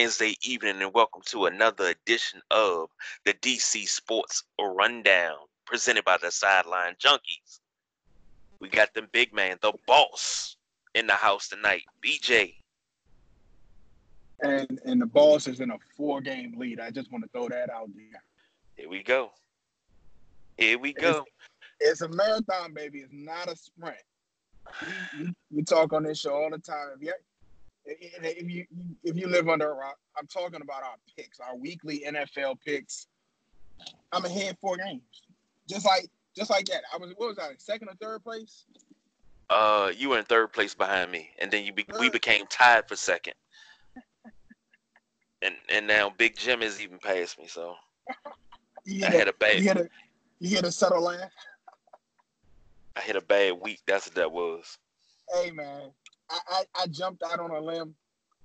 Wednesday evening, and welcome to another edition of the DC Sports Rundown, presented by the Sideline Junkies. We got the big man, the boss, in the house tonight, BJ. And and the boss is in a four game lead. I just want to throw that out there. Here we go. Here we go. It's, it's a marathon, baby. It's not a sprint. We, we, we, talk on this show all the time. If if you if you live under a rock, I'm talking about our picks, our weekly NFL picks. I'm ahead four games, just like just like that. I was what was I second or third place? Uh, you were in third place behind me, and then you be, we became tied for second. and and now Big Jim is even past me, so I had a bad. You had a, you hit a subtle laugh. I hit a bad week. That's what that was. Hey man, I, I, I jumped out on a limb.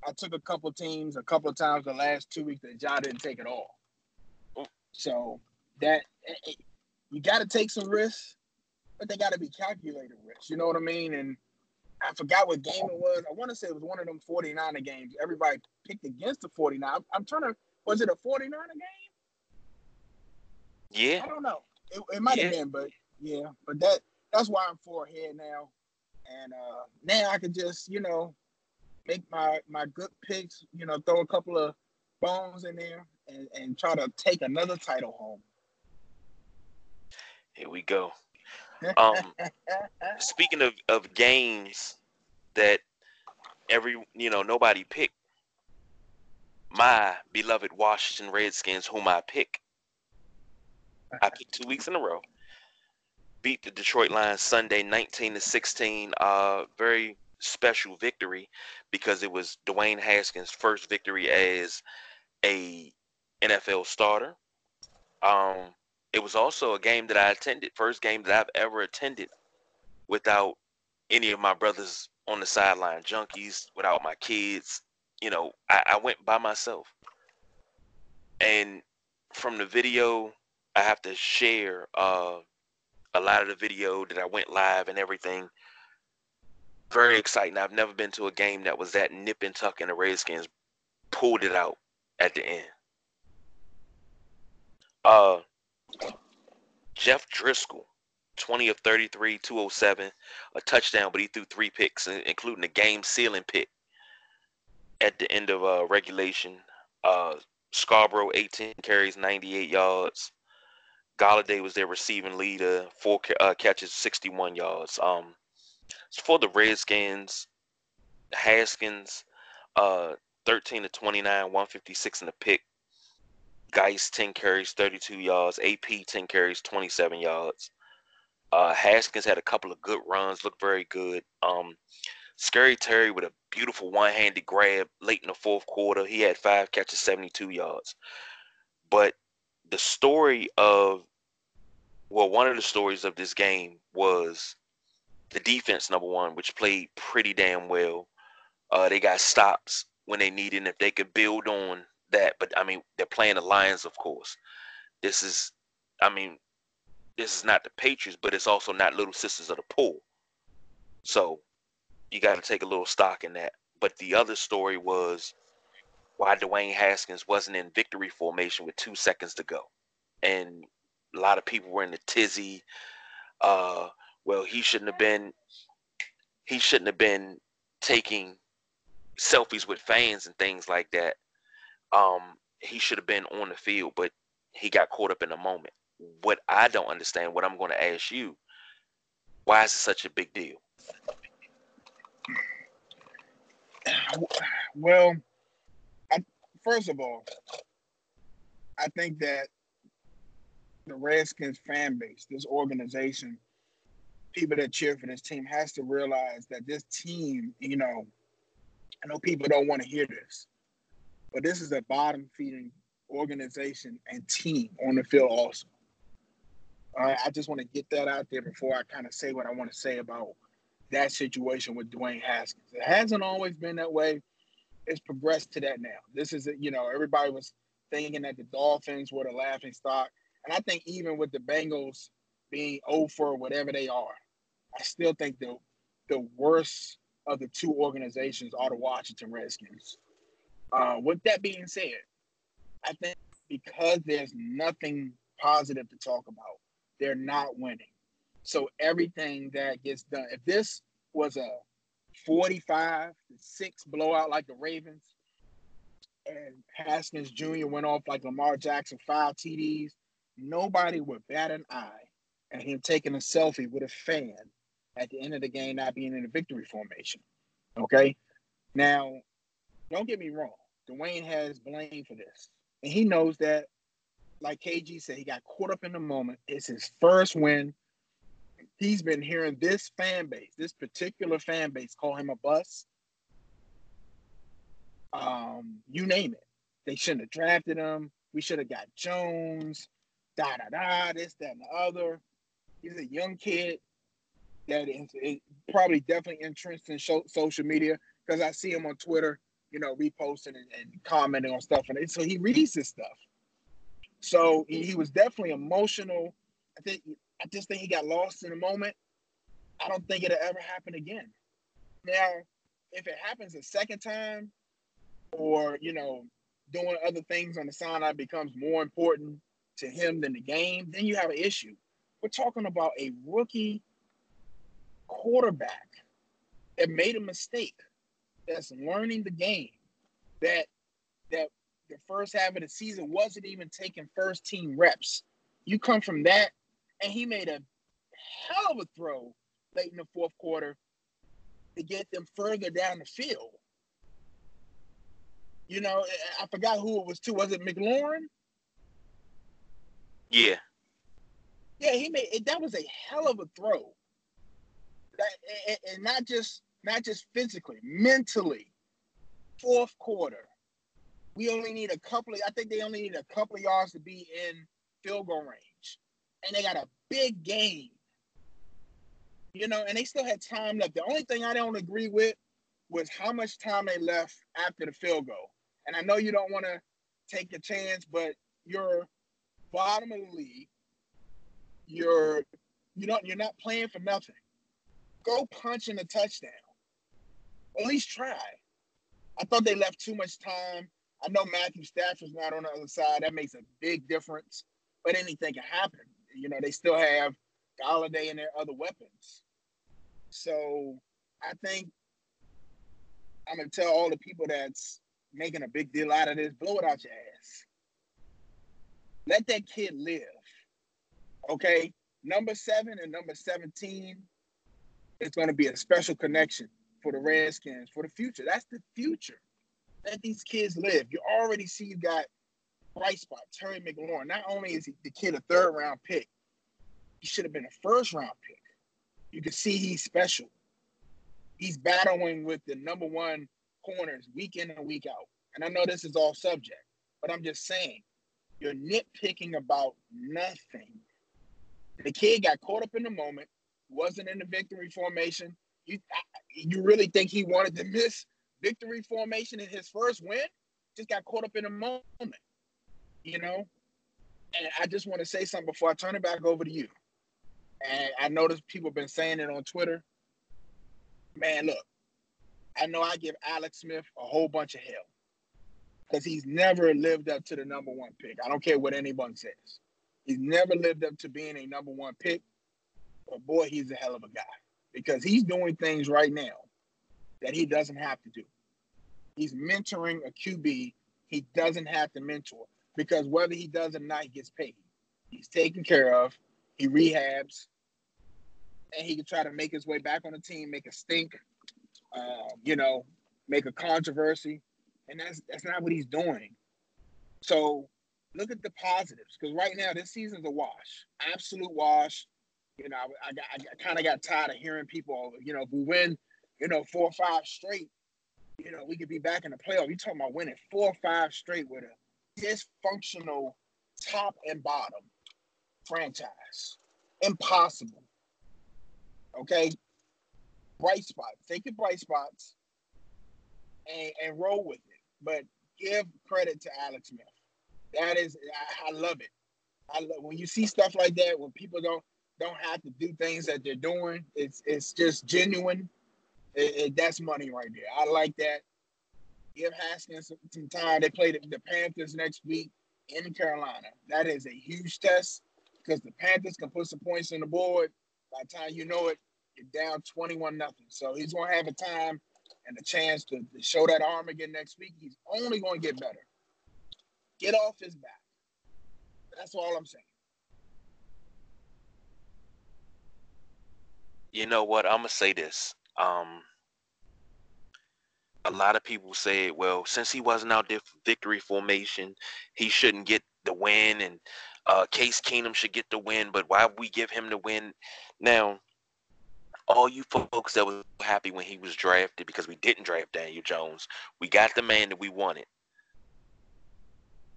I took a couple teams a couple of times the last two weeks that y'all didn't take at all. So that you got to take some risks, but they got to be calculated risks. You know what I mean? And I forgot what game it was. I want to say it was one of them 49er games. Everybody picked against the 49. I'm, I'm trying to. Was it a 49er game? Yeah. I don't know. It, it might have yeah. been, but yeah. But that that's why I'm four ahead now and uh, now I can just you know make my my good picks. You know, throw a couple of bones in there and, and try to take another title home. Here we go. Um, speaking of, of games that every you know nobody picked, my beloved Washington Redskins, whom I pick, I picked two weeks in a row beat the Detroit Lions Sunday 19 to 16. Uh, very special victory because it was Dwayne Haskins' first victory as a NFL starter. Um, it was also a game that I attended, first game that I've ever attended without any of my brothers on the sideline, junkies, without my kids. You know, I, I went by myself. And from the video, I have to share uh, a lot of the video that I went live and everything. Very exciting. I've never been to a game that was that nip and tuck and the Redskins pulled it out at the end. Uh Jeff Driskel, 20 of 33, 207, a touchdown, but he threw three picks, including a game sealing pick at the end of uh, regulation. Uh, Scarbrough, 18 carries, 98 yards. Golladay was their receiving leader, four uh, catches, 61 yards. Um, for the Redskins, Haskins, uh, 13 to 29, 156 in the pick. Guice, 10 carries, 32 yards. AP, 10 carries, 27 yards. Uh, Haskins had a couple of good runs, looked very good. Um, Scary Terry with a beautiful one-handed grab late in the fourth quarter. He had five catches, 72 yards. But the story of well, one of the stories of this game was the defense number one, which played pretty damn well. Uh, they got stops when they needed, and if they could build on that. But I mean, they're playing the Lions, of course. This is, I mean, this is not the Patriots, but it's also not Little Sisters of the Pool. So you got to take a little stock in that. But the other story was why Dwayne Haskins wasn't in victory formation with two seconds to go. And a lot of people were in the tizzy. Uh, well, he shouldn't have been. He shouldn't have been taking selfies with fans and things like that. Um, he should have been on the field, but he got caught up in the moment. What I don't understand, what I'm going to ask you, why is it such a big deal? Well, first of all, I think that the Redskins fan base, this organization, people that cheer for this team has to realize that this team, you know, I know people don't want to hear this, but this is a bottom feeding organization and team on the field also. All right, I just want to get that out there before I kind of say what I want to say about that situation with Dwayne Haskins. It hasn't always been that way. It's progressed to that now. This is, you know, everybody was thinking that the Dolphins were the laughing stock. And I think even with the Bengals being over whatever they are, I still think the the worst of the two organizations are the Washington Redskins. Uh, with that being said, I think because there's nothing positive to talk about, they're not winning. So everything that gets done, if this was a 45 to 6 blowout like the Ravens, and Haskins Jr. went off like Lamar Jackson, five TDs, nobody would bat an eye at him taking a selfie with a fan at the end of the game, not being in a victory formation. Okay. Now, don't get me wrong. Dwayne has blame for this. And he knows that, like KG said, he got caught up in the moment. It's his first win. He's been hearing this fan base, this particular fan base, call him a bust. Um, you name it. They shouldn't have drafted him. We should have got Jones. Da da da. This, that, and the other. He's a young kid that is, is probably definitely entrenched in show, social media because I see him on Twitter, you know, reposting and, and commenting on stuff, and so he reads this stuff. So he, he was definitely emotional. I think I just think he got lost in the moment. I don't think it'll ever happen again. Now, if it happens a second time, or you know, doing other things on the sideline becomes more important to him than the game, then you have an issue. We're talking about a rookie quarterback that made a mistake, that's learning the game, that that the first half of the season wasn't even taking first team reps. You come from that, and he made a hell of a throw late in the fourth quarter to get them further down the field. You know, I forgot who it was to. Was it McLaurin? Yeah. Yeah, he made it. That was a hell of a throw. That, and not just not just physically, mentally. Fourth quarter, we only need a couple of. I think they only need a couple of yards to be in field goal range, and they got a big game. You know, and they still had time left. The only thing I don't agree with was how much time they left after the field goal. And I know you don't want to take a chance, but you're bottom of the league. You're you don't you're not playing for nothing. Go punch in a touchdown. At least try. I thought they left too much time. I know Matthew Stafford's not on the other side. That makes a big difference. But anything can happen. You know, they still have Golladay and their other weapons. So I think I'm gonna tell all the people that's making a big deal out of this, blow it out your ass. Let that kid live. Okay? Number seven and number 17 it's going to be a special connection for the Redskins for the future. That's the future. Let these kids live. You already see you got bright spot, Terry McLaurin. Not only is he the kid a third round pick, he should have been a first round pick. You can see he's special. He's battling with the number one corners week in and week out. And I know this is all subject, but I'm just saying, you're nitpicking about nothing. The kid got caught up in the moment, wasn't in the victory formation. You, you really think he wanted to miss victory formation in his first win? Just got caught up in the moment, you know? And I just want to say something before I turn it back over to you. And I noticed people have been saying it on Twitter. Man, look, I know I give Alex Smith a whole bunch of hell because he's never lived up to the number one pick. I don't care what anyone says. He's never lived up to being a number one pick. But boy, he's a hell of a guy because he's doing things right now that he doesn't have to do. He's mentoring a QB he doesn't have to mentor because whether he does or not, he gets paid. He's taken care of. He rehabs, and he can try to make his way back on the team, make a stink, um, you know, make a controversy, and that's that's not what he's doing. So look at the positives because right now this season's a wash, absolute wash. You know, I, I, I kind of got tired of hearing people. You know, if we win, you know, four or five straight, you know, we could be back in the playoff. You talking about winning four or five straight with a dysfunctional top and bottom franchise? Impossible. Okay, bright spots. Take your bright spots and, and roll with it. But give credit to Alex Smith. That is, I, I love it. I love when you see stuff like that when people don't don't have to do things that they're doing. It's it's just genuine. It, it, that's money right there. I like that. Give Haskins some time. They play the, the Panthers next week in Carolina. That is a huge test because the Panthers can put some points on the board. By the time you know it, you're down 21 nothing. So he's going to have a time and a chance to, to show that arm again next week. He's only going to get better. Get off his back. That's all I'm saying. You know what? I'm gonna say this. Um, a lot of people say, well, since he wasn't out there for victory formation, he shouldn't get the win, and uh, Case Keenum should get the win. But why we give him the win? Now, all you folks that was happy when he was drafted because we didn't draft Daniel Jones, we got the man that we wanted.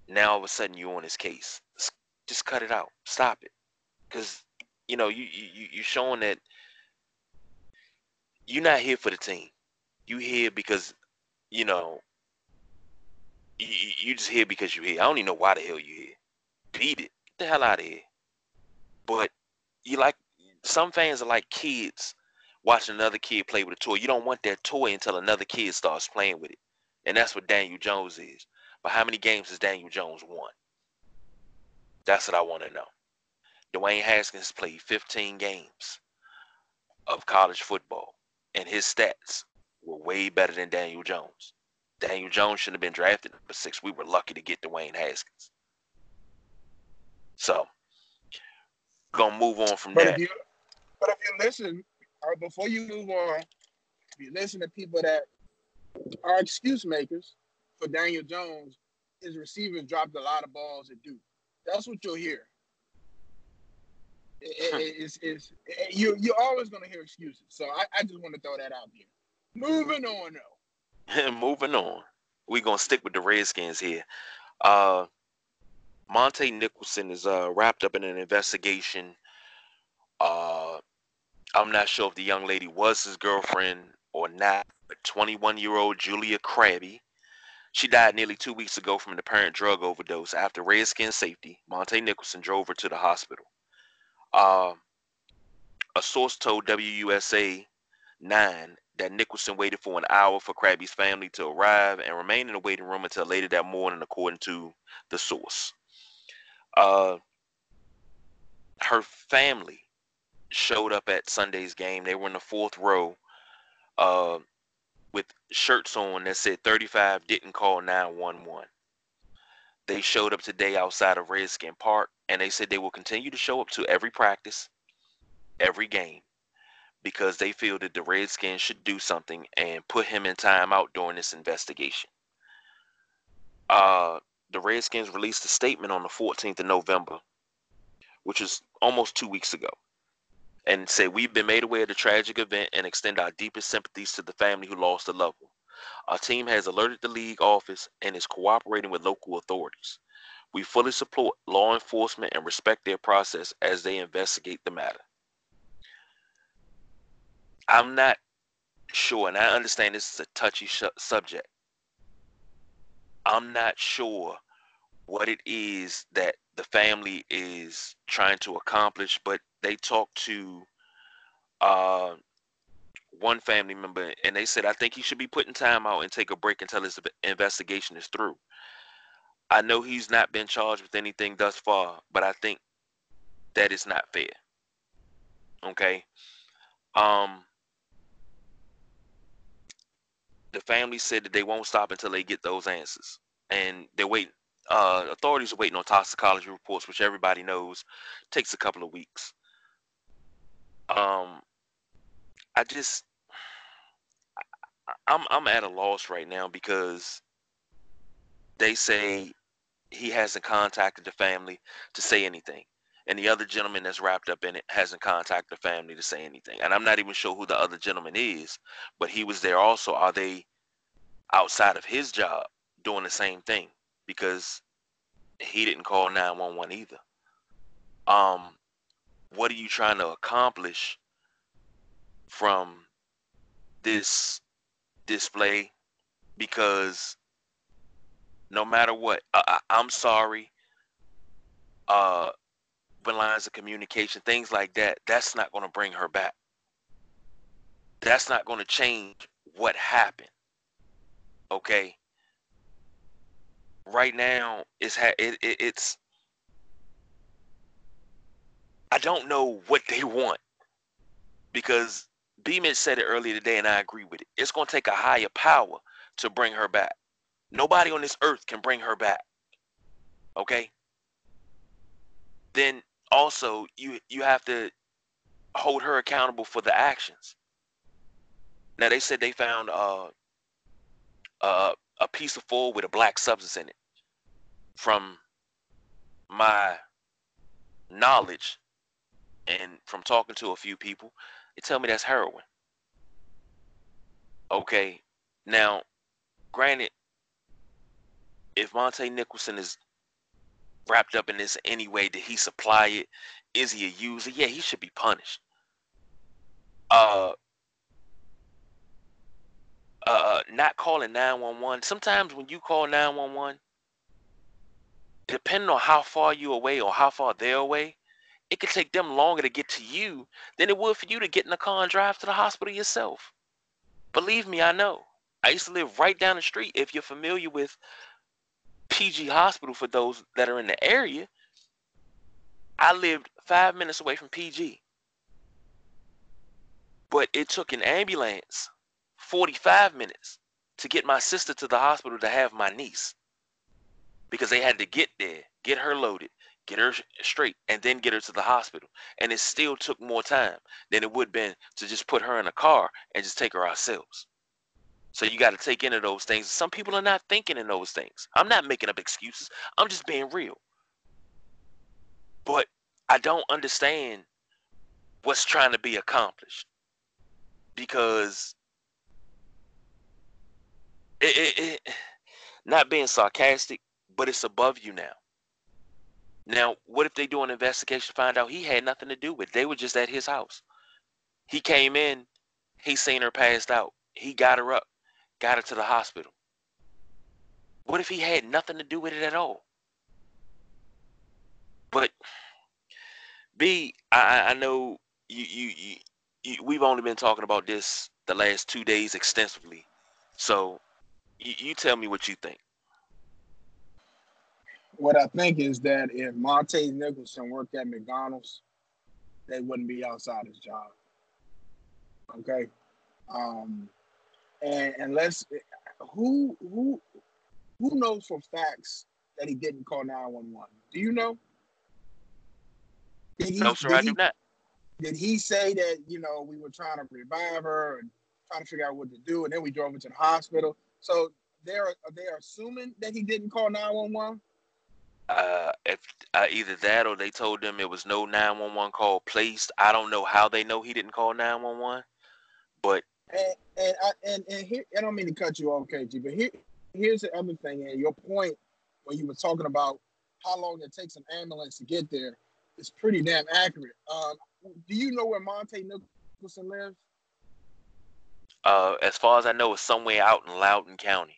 Now all of a sudden you're on his case. Just cut it out. Stop it. Because you know you you you're showing that you're not here for the team. You here because you know you, you just here because you're here. I don't even know why the hell you here. Beat it. Get the hell out of here. But you like some fans are like kids watching another kid play with a toy. You don't want that toy until another kid starts playing with it. And that's what Daniel Jones is. But how many games has Daniel Jones won? That's what I want to know. Dwayne Haskins played 15 games of college football, and his stats were way better than Daniel Jones. Daniel Jones shouldn't have been drafted number six. We were lucky to get Dwayne Haskins. So, gonna move on from but that. If you, but if you listen, or before you move on, if you listen to people that are excuse makers for Daniel Jones, his receivers dropped a lot of balls at Duke. That's what you'll hear. It, it, hmm. it's, it's, it, you, you're always going to hear excuses. So I, I just want to throw that out there. Moving on, though. Moving on. We're to stick with the Redskins here. Uh, Montae Nicholson is uh, wrapped up in an investigation. Uh, I'm not sure if the young lady was his girlfriend or not. but 21 year old Julia Crabbe she died nearly two weeks ago from an apparent drug overdose. After Redskin safety, Montae Nicholson drove her to the hospital. Uh, a source told WUSA 9 that Nicholson waited for an hour for Crabbe's family to arrive and remained in the waiting room until later that morning, according to the source. Uh, her family showed up at Sunday's game. They were in the fourth row. Uh, with shirts on that said 35 didn't call 911. They showed up today outside of Redskin Park and they said they will continue to show up to every practice, every game, because they feel that the Redskins should do something and put him in timeout during this investigation. Uh, the Redskins released a statement on the 14th of November, which is almost two weeks ago and say we've been made aware of the tragic event and extend our deepest sympathies to the family who lost a loved one. Our team has alerted the league office and is cooperating with local authorities. We fully support law enforcement and respect their process as they investigate the matter. I'm not sure, and I understand this is a touchy sh- subject. I'm not sure what it is that the family is trying to accomplish, but they talked to uh, one family member and they said, I think he should be putting time out and take a break until his investigation is through. I know he's not been charged with anything thus far, but I think that is not fair. Okay. Um, the family said that they won't stop until they get those answers. And they're waiting uh, authorities are waiting on toxicology reports, which everybody knows takes a couple of weeks. Um, I just, I'm I'm at a loss right now because they say he hasn't contacted the family to say anything, and the other gentleman that's wrapped up in it hasn't contacted the family to say anything. And I'm not even sure who the other gentleman is, but he was there also. Are they outside of his job doing the same thing? because he didn't call 911 either. Um, what are you trying to accomplish from this display? Because no matter what, I, am sorry. Uh, lines of communication, things like that, that's not going to bring her back. That's not going to change what happened. Okay? right now it's ha- it, it, it's I don't know what they want because B Mitch said it earlier today, and I agree with it. It's going to take a higher power to bring her back. Nobody on this earth can bring her back. Okay. Then also you you have to hold her accountable for the actions. Now they said they found uh, uh, a piece of foil with a black substance in it. From my knowledge and from talking to a few people, they tell me that's heroin. Okay, now, granted, if Montae Nicholson is wrapped up in this anyway, did he supply it? Is he a user? Yeah, he should be punished. Uh, uh, not calling 911. Sometimes when you call 911, depending on how far you away or how far they're away, it could take them longer to get to you than it would for you to get in the car and drive to the hospital yourself. Believe me, I know. I used to live right down the street. If you're familiar with PG Hospital for those that are in the area, I lived five minutes away from PG. But it took an ambulance 45 minutes to get my sister to the hospital to have my niece because they had to get there, get her loaded, get her straight, and then get her to the hospital. And it still took more time than it would have been to just put her in a car and just take her ourselves. So you got to take into those things. Some people are not thinking in those things. I'm not making up excuses. I'm just being real. But I don't understand what's trying to be accomplished because it, it, it, not being sarcastic, but it's above you now. Now, what if they do an investigation, to find out he had nothing to do with it? They were just at his house. He came in, he seen her passed out. He got her up, got her to the hospital. What if he had nothing to do with it at all? But B, I, I know you, you, you, you, we've only been talking about this the last two days extensively. So you, you tell me what you think. What I think is that if Montae Nicholson worked at McDonald's, they wouldn't be outside his job. Okay. Um, and unless who who who knows for facts that he didn't call 911? Do you know? Did he, no, sir, I he, not. Did he say that, you know, we were trying to revive her and trying to figure out what to do, and then we drove her to the hospital? So they're they're assuming that he didn't call 911? Uh, if uh, either that or they told them it was no 911 call placed. I don't know how they know he didn't call 911, but and and I, and, and here I don't mean to cut you off, KG, but here here's the other thing. And your point when you were talking about how long it takes an ambulance to get there is pretty damn accurate. Um, do you know where Montae Nicholson lives? Uh, as far as I know, it's somewhere out in Loudoun County.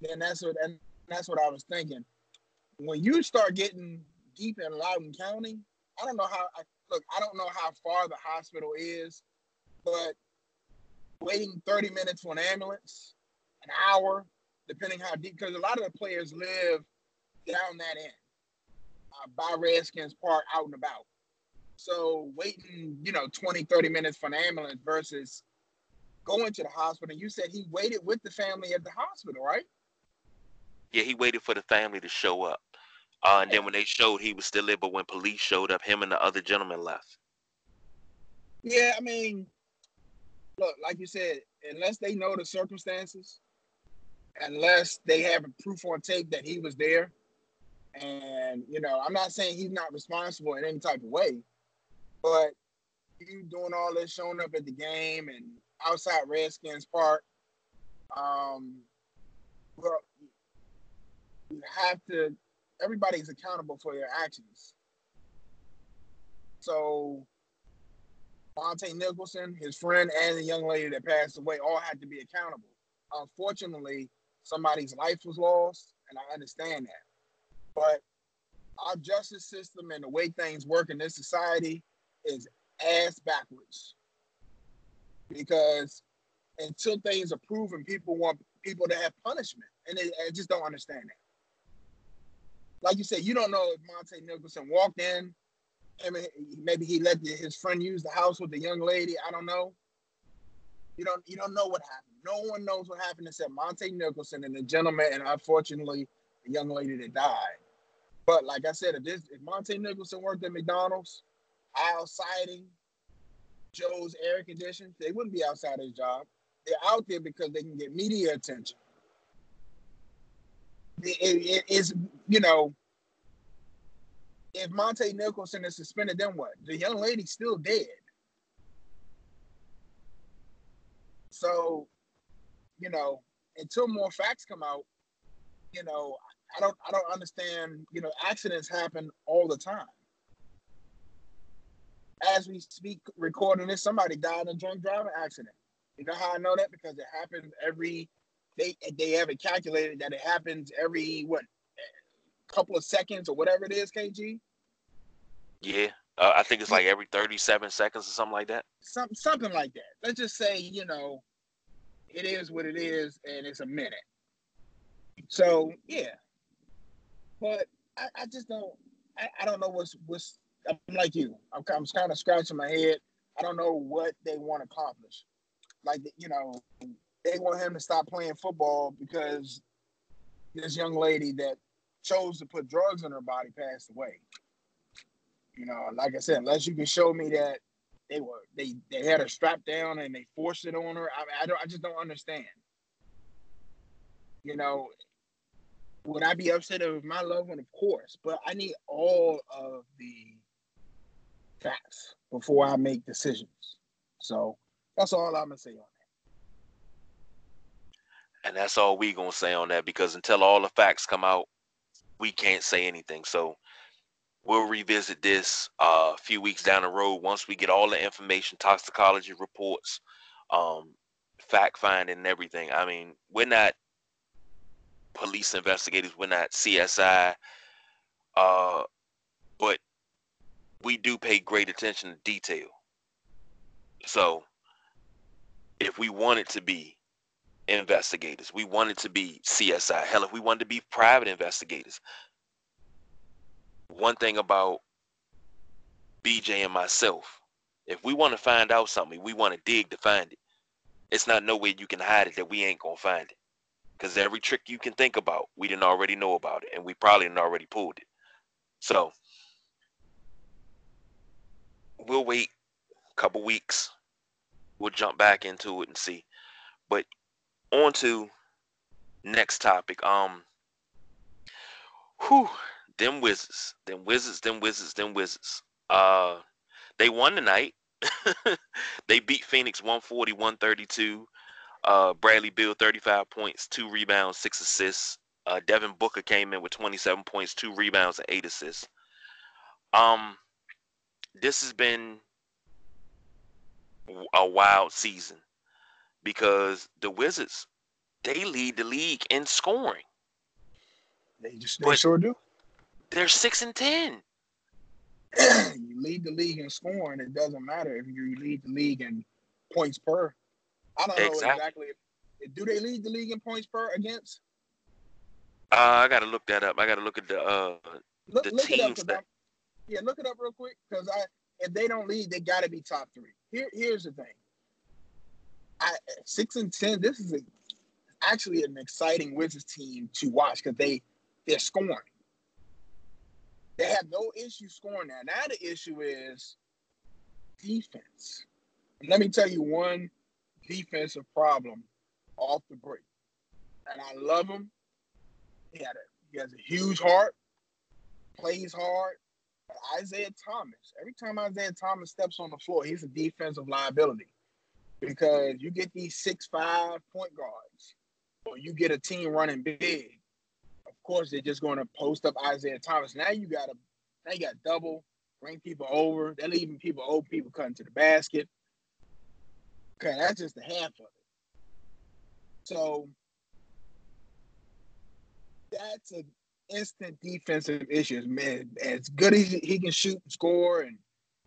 Then that's what and that's what I was thinking. When you start getting deep in Loudoun County, I don't know how. I, look, I don't know how far the hospital is, but waiting 30 minutes for an ambulance, an hour, depending how deep, because a lot of the players live down that end uh, by Redskins Park out and about. So waiting, you know, 20, 30 minutes for an ambulance versus going to the hospital. You said he waited with the family at the hospital, right? Yeah, he waited for the family to show up. Uh, and then when they showed, he was still there. But when police showed up, him and the other gentleman left. Yeah, I mean, look, like you said, unless they know the circumstances, unless they have a proof on tape that he was there, and you know, I'm not saying he's not responsible in any type of way, but you doing all this, showing up at the game and outside Redskins Park, um, well, you have to. Everybody's accountable for their actions. So, Montae Nicholson, his friend, and the young lady that passed away all had to be accountable. Unfortunately, somebody's life was lost, and I understand that. But our justice system and the way things work in this society is ass backwards. Because until things are proven, people want people to have punishment, and they, I just don't understand that. like you said, you don't know if Montae Nicholson walked in. I mean, maybe he let his friend use the house with the young lady. I don't know. You don't you don't know what happened. No one knows what happened except Montae Nicholson and the gentleman, and unfortunately, the young lady that died. But like I said, if this if Montae Nicholson worked at McDonald's, aisle siding, Joe's air conditioning, they wouldn't be outside his job. They're out there because they can get media attention. It, it, it's you know, if Montae Nicholson is suspended, then what? The young lady's still dead. So, you know, until more facts come out, you know, I don't I don't understand, you know, accidents happen all the time. As we speak recording this, somebody died in a drunk driving accident. You know how I know that? Because it happens every they they have it calculated that it happens every what couple of seconds or whatever it is, KG. Yeah, uh, I think it's like every thirty-seven seconds or something like that. Some something like that. Let's just say you know, it is what it is, and it's a minute. So yeah, but I, I just don't. I, I don't know what's what's. I'm like you. I'm, I'm kind of scratching my head. I don't know what they want to accomplish. Like you know, they want him to stop playing football because this young lady that chose to put drugs in her body passed away. You know, like I said, unless you can show me that they were they they had her strapped down and they forced it on her, I, I don't I just don't understand. You know, would I be upset with my loved one? Of course, but I need all of the facts before I make decisions. So that's all I'm gonna say on that. And that's all we gonna say on that because until all the facts come out, we can't say anything. So we'll revisit this uh, a few weeks down the road once we get all the information, toxicology reports, um, fact finding, and everything. I mean, we're not police investigators, we're not CSI, uh, but we do pay great attention to detail. So if we wanted to be investigators, we wanted to be CSI, hell, if we wanted to be private investigators, one thing about BJ and myself, if we want to find out something, we want to dig to find it. It's not no way you can hide it that we ain't gonna find it. Cause every trick you can think about, we didn't already know about it, and we probably didn't already pulled it. So we'll wait a couple weeks. We'll jump back into it and see. But on to next topic. Um, whew, them wizards, them wizards, them wizards, them wizards. Uh, they won tonight. they beat Phoenix 140, 132. Uh, Bradley Beal 35 points, two rebounds, six assists. Uh, Devin Booker came in with 27 points, two rebounds, and eight assists. Um, this has been a wild season because the Wizards they lead the league in scoring. They just they sure do. They're six and ten. you lead the league in scoring. It doesn't matter if you lead the league in points per. I don't know exactly. do they lead the league in points per against? Uh, I gotta look that up. I gotta look at the uh look, the look teams that. Yeah, look it up real quick because I if they don't lead, they got to be top three. Here, here's the thing. I six and ten. This is a, actually an exciting Wizards team to watch because they they're scoring. They have no issue scoring that. Now the issue is defense. And let me tell you one defensive problem off the break. And I love him. He had a he has a huge heart, plays hard. Isaiah Thomas, every time Isaiah Thomas steps on the floor, he's a defensive liability because you get these six five point guards, or you get a team running big. Course, they're just going to post up Isaiah Thomas. Now you got to, now you got double, bring people over. They're leaving people old people cutting to the basket. Okay, that's just the half of it. So that's an instant defensive issue. Man, as good as he can shoot and score and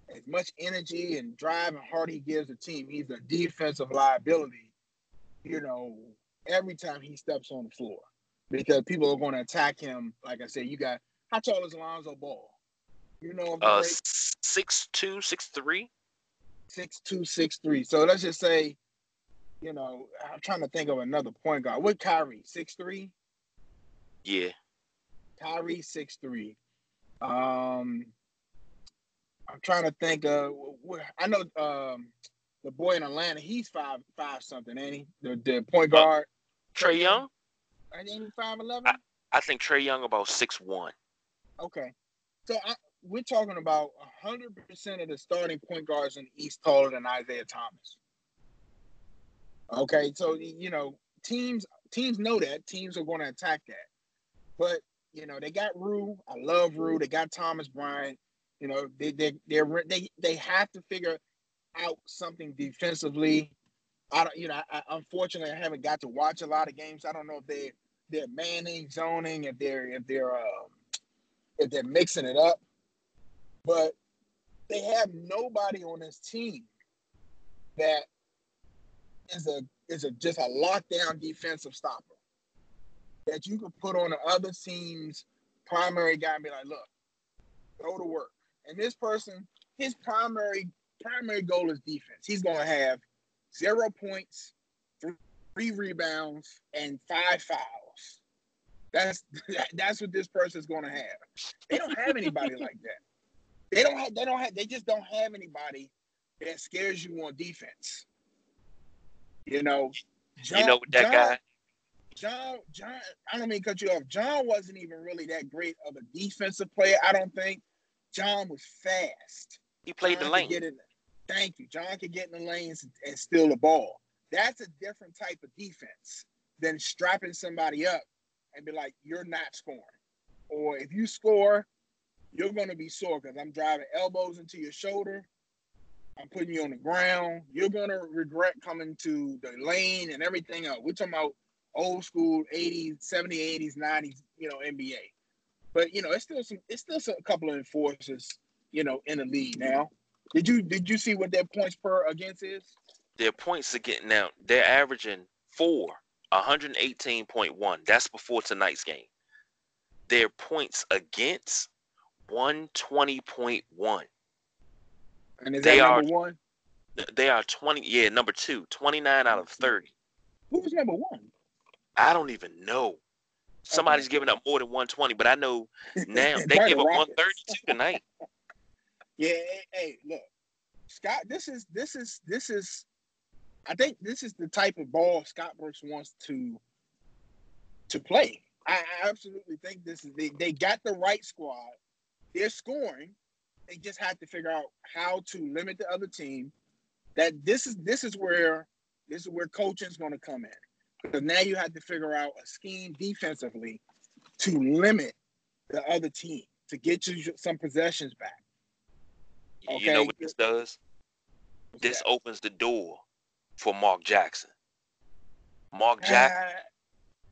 as much energy and drive and heart he gives the team, he's a defensive liability, you know, every time he steps on the floor. Because people are going to attack him. Like I said, you got how tall is Lonzo Ball? You know, uh, six two, six three. Six two, six three. So let's just say, you know, I'm trying to think of another point guard. What Kyrie? Six three. Yeah. Kyrie six three. Um, I'm trying to think of. I know um, the boy in Atlanta. He's five five something, ain't he? The the point uh, guard. Uh, Trae Young. Ain't he five eleven? I, I think Trae Young about six one. Okay, so I, we're talking about hundred percent of the starting point guards in the East taller than Isaiah Thomas. Okay, so you know teams teams know that teams are going to attack that, but you know they got Rui. I love Rui. They got Thomas Bryant. You know they they they they they have to figure out something defensively. I don't, you know, I, unfortunately I haven't got to watch a lot of games. I don't know if they they're manning zoning, if they're if they're um, if they're mixing it up, but they have nobody on this team that is a is a just a lockdown defensive stopper that you could put on the other team's primary guy and be like, look, go to work. And this person, his primary primary goal is defense. He's to have zero points, three rebounds, and five fouls. That's that's what this person's going to have. They don't have anybody like that. They don't have. They don't have. They just don't have anybody that scares you on defense. You know, John, you know that John, guy. John, John, I don't mean to cut you off. John wasn't even really that great of a defensive player. I don't think. John was fast. He played John the lane. Get in, thank you. John could get in the lanes and steal the ball. That's a different type of defense than strapping somebody up and be like, "You're not scoring," or if you score, you're going to be sore because I'm driving elbows into your shoulder. I'm putting you on the ground. You're going to regret coming to the lane and everything else. We're talking about old school 80s, 70s, 80s, 90s, you know, NBA. But you know, it's still some it's still some, a couple of enforcers, you know, in the league now. Did you did you see what their points per against is? Their points are getting out. They're averaging four, 118.1. That's before tonight's game. Their points against 120.1. And is they that number are, one? They are 20. Yeah, number two. 29 out of 30. Who was number one? I don't even know. Somebody's okay. giving up more than 120, but I know now they gave up 132 tonight. Yeah, hey, hey, look, Scott. This is this is this is. I think this is the type of ball Scott Brooks wants to to play. I, I absolutely think this is they, they got the right squad they're scoring. They just have to figure out how to limit the other team. That this is this is where this is where coaching is going to come in because now you have to figure out a scheme defensively to limit the other team to get you some possessions back. Okay? You know what this does? This opens the door for Mark Jackson. Mark Jackson uh,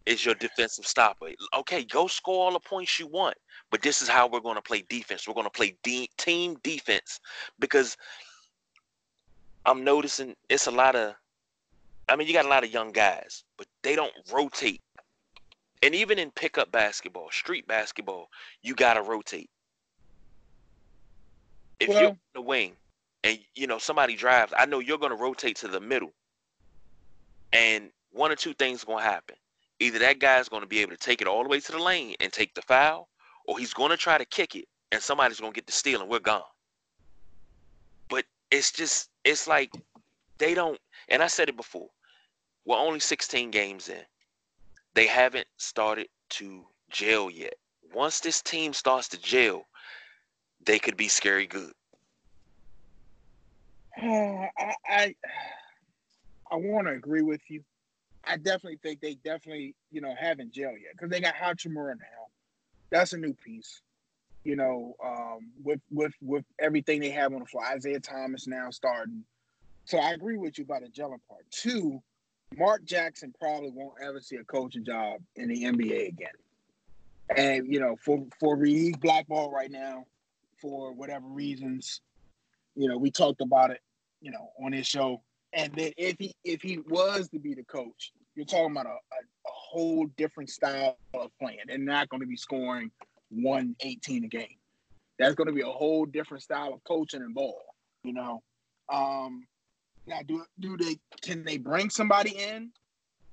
is your defensive stopper. Okay, go score all the points you want. But this is how we're going to play defense. We're going to play de- team defense because I'm noticing it's a lot of. I mean, you got a lot of young guys, but they don't rotate. And even in pickup basketball, street basketball, you got to rotate. If well, you're in the wing and you know somebody drives, I know you're going to rotate to the middle. And one or two things going to happen. Either that guy's going to be able to take it all the way to the lane and take the foul, or he's going to try to kick it and somebody's going to get the steal and we're gone. But it's just, it's like they don't, and I said it before, we're only 16 games in. They haven't started to gel yet. Once this team starts to gel, they could be scary good. I I, I want to agree with you. I definitely think they definitely you know haven't jail yet because they got Hachimura now that's a new piece. You know, um, with with with everything they have on the fly, Isaiah Thomas now starting. So I agree with you about the gelling part. Two, Mark Jackson probably won't ever see a coaching job in the NBA again. And you know, for for he's blackball right now for whatever reasons. You know, we talked about it, you know, on his show. And then if he if he was to be the coach, you're talking about a, a, a whole different style of playing. They're not going to be scoring 118 a game. That's going to be a whole different style of coaching and ball. You know, um, now do do they can they bring somebody in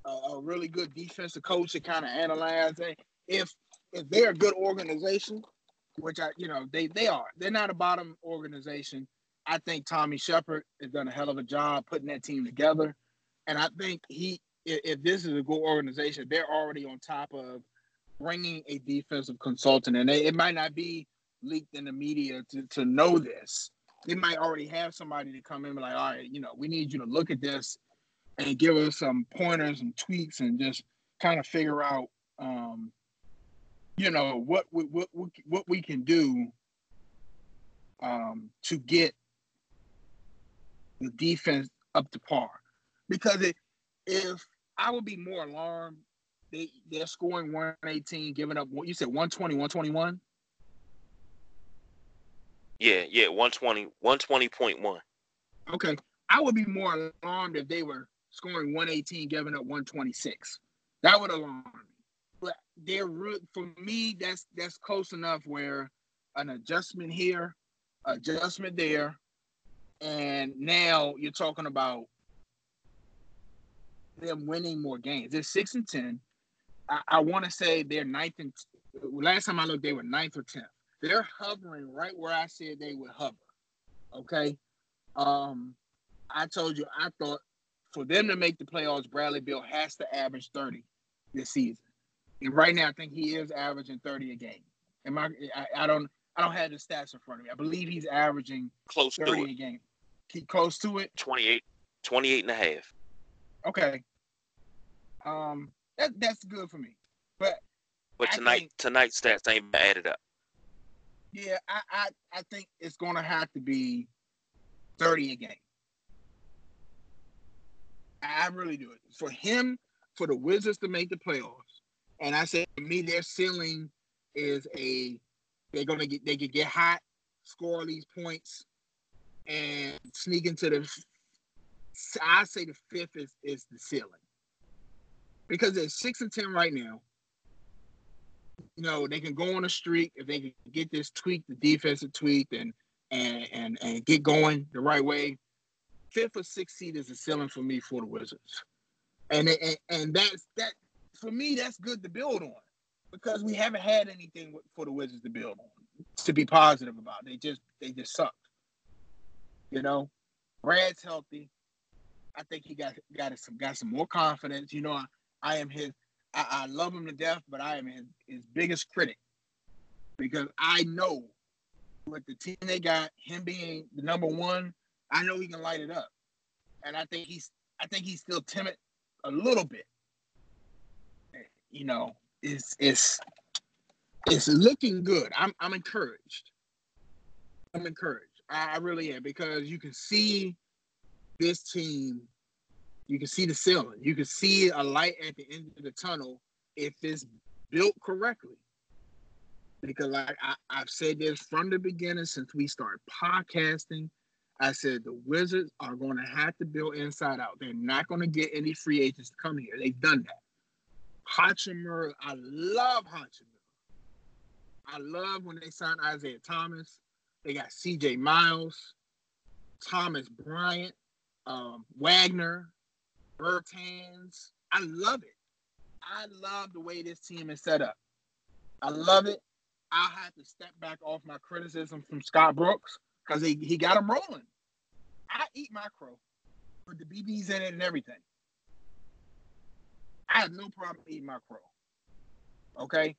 a, a really good defensive coach to kind of analyze it? If if they're a good organization, which I you know they they are, they're not a bottom organization. I think Tommy Sheppard has done a hell of a job putting that team together, and I think he if, this is a good organization, they're already on top of bringing a defensive consultant, and they, it might not be leaked in the media to, to know this. They might already have somebody to come in and be like, all right, you know, we need you to look at this and give us some pointers and tweaks and just kind of figure out, um, you know, what we, what, what we can do um, to get the defense up to par. Because it, if I would be more alarmed, they they're scoring 118, giving up what you said 120, 121. Yeah, yeah, 120, 120.1. Okay. I would be more alarmed if they were scoring 118, giving up 126. That would alarm me. But they're for me, that's that's close enough where an adjustment here, adjustment there, and now you're talking about them winning more games. They're six and ten. I, I want to say they're ninth and last time I looked, they were ninth or tenth. They're hovering right where I said they would hover. Okay. Um, I told you I thought for them to make the playoffs, Bradley Beal has to average 30 this season. And right now, I think he is averaging 30 a game. Am I, I, I don't I don't have the stats in front of me. I believe he's averaging close 30 a game. Keep close to it. 28, 28 and a half. Okay. Um, that that's good for me. But but tonight think, tonight's stats ain't added up. Yeah, I, I I think it's gonna have to be thirty a game. I really do it for him for the Wizards to make the playoffs. And I said to me, their ceiling is a they're gonna get they could get hot, score all these points, and sneak into the. I say the fifth is is the ceiling because they're six and ten right now. You know they can go on a streak if they can get this tweak, the defensive tweak, and and and and get going the right way. Fifth or sixth seed is the ceiling for me for the Wizards, and and and that's that for me. That's good to build on because we haven't had anything for the Wizards to build on to be positive about. They just they just sucked. You know, Brad's healthy. I think he got got some got some more confidence. You know, I, I am his. I, I, love him to death, but I am his, his biggest critic because I know with the team they got, him being the number one, I know he can light it up, and I think he's I think he's still timid a little bit. You know, it's it's it's looking good. I'm I'm encouraged. I'm encouraged. I, really am because you can see this team. You can see the ceiling. You can see a light at the end of the tunnel if it's built correctly. Because like I, I've said this from the beginning since we started podcasting. I said the Wizards are going to have to build inside out. They're not going to get any free agents to come here. They've done that. Hachimura, I love Hachimura. I love when they signed Isaiah Thomas. They got C.J. Miles, Thomas Bryant, um, Wagner, Bertans. I love it. I love the way this team is set up. I love it. I'll have to step back off my criticism from Scott Brooks because he, he got him rolling. I eat my crow with the BBs in it and everything. Have no problem eating my crow. Okay,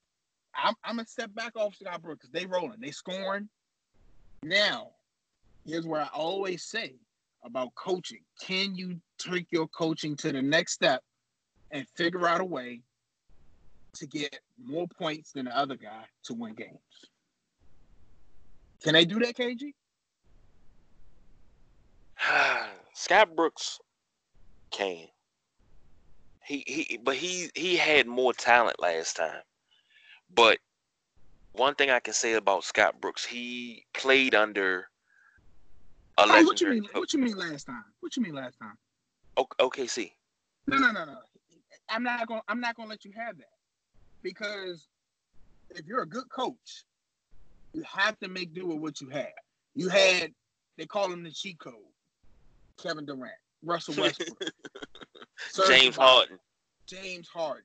I'm, I'm gonna step back off Scott Brooks because they rolling, they scoring. Now, here's where I always say about coaching: Can you take your coaching to the next step and figure out a way to get more points than the other guy to win games? Can they do that, KG? Scott Brooks can. He he but he he had more talent last time. But one thing I can say about Scott Brooks, he played under a oh, what you mean? Coach. What you mean last time? What you mean last time? OKC. No, no, no, no. I'm not going. to I'm not going to let you have that because if you're a good coach, you have to make do with what you have. You had they call him the cheat code. Kevin Durant, Russell Westbrook, James Harden. James Harden.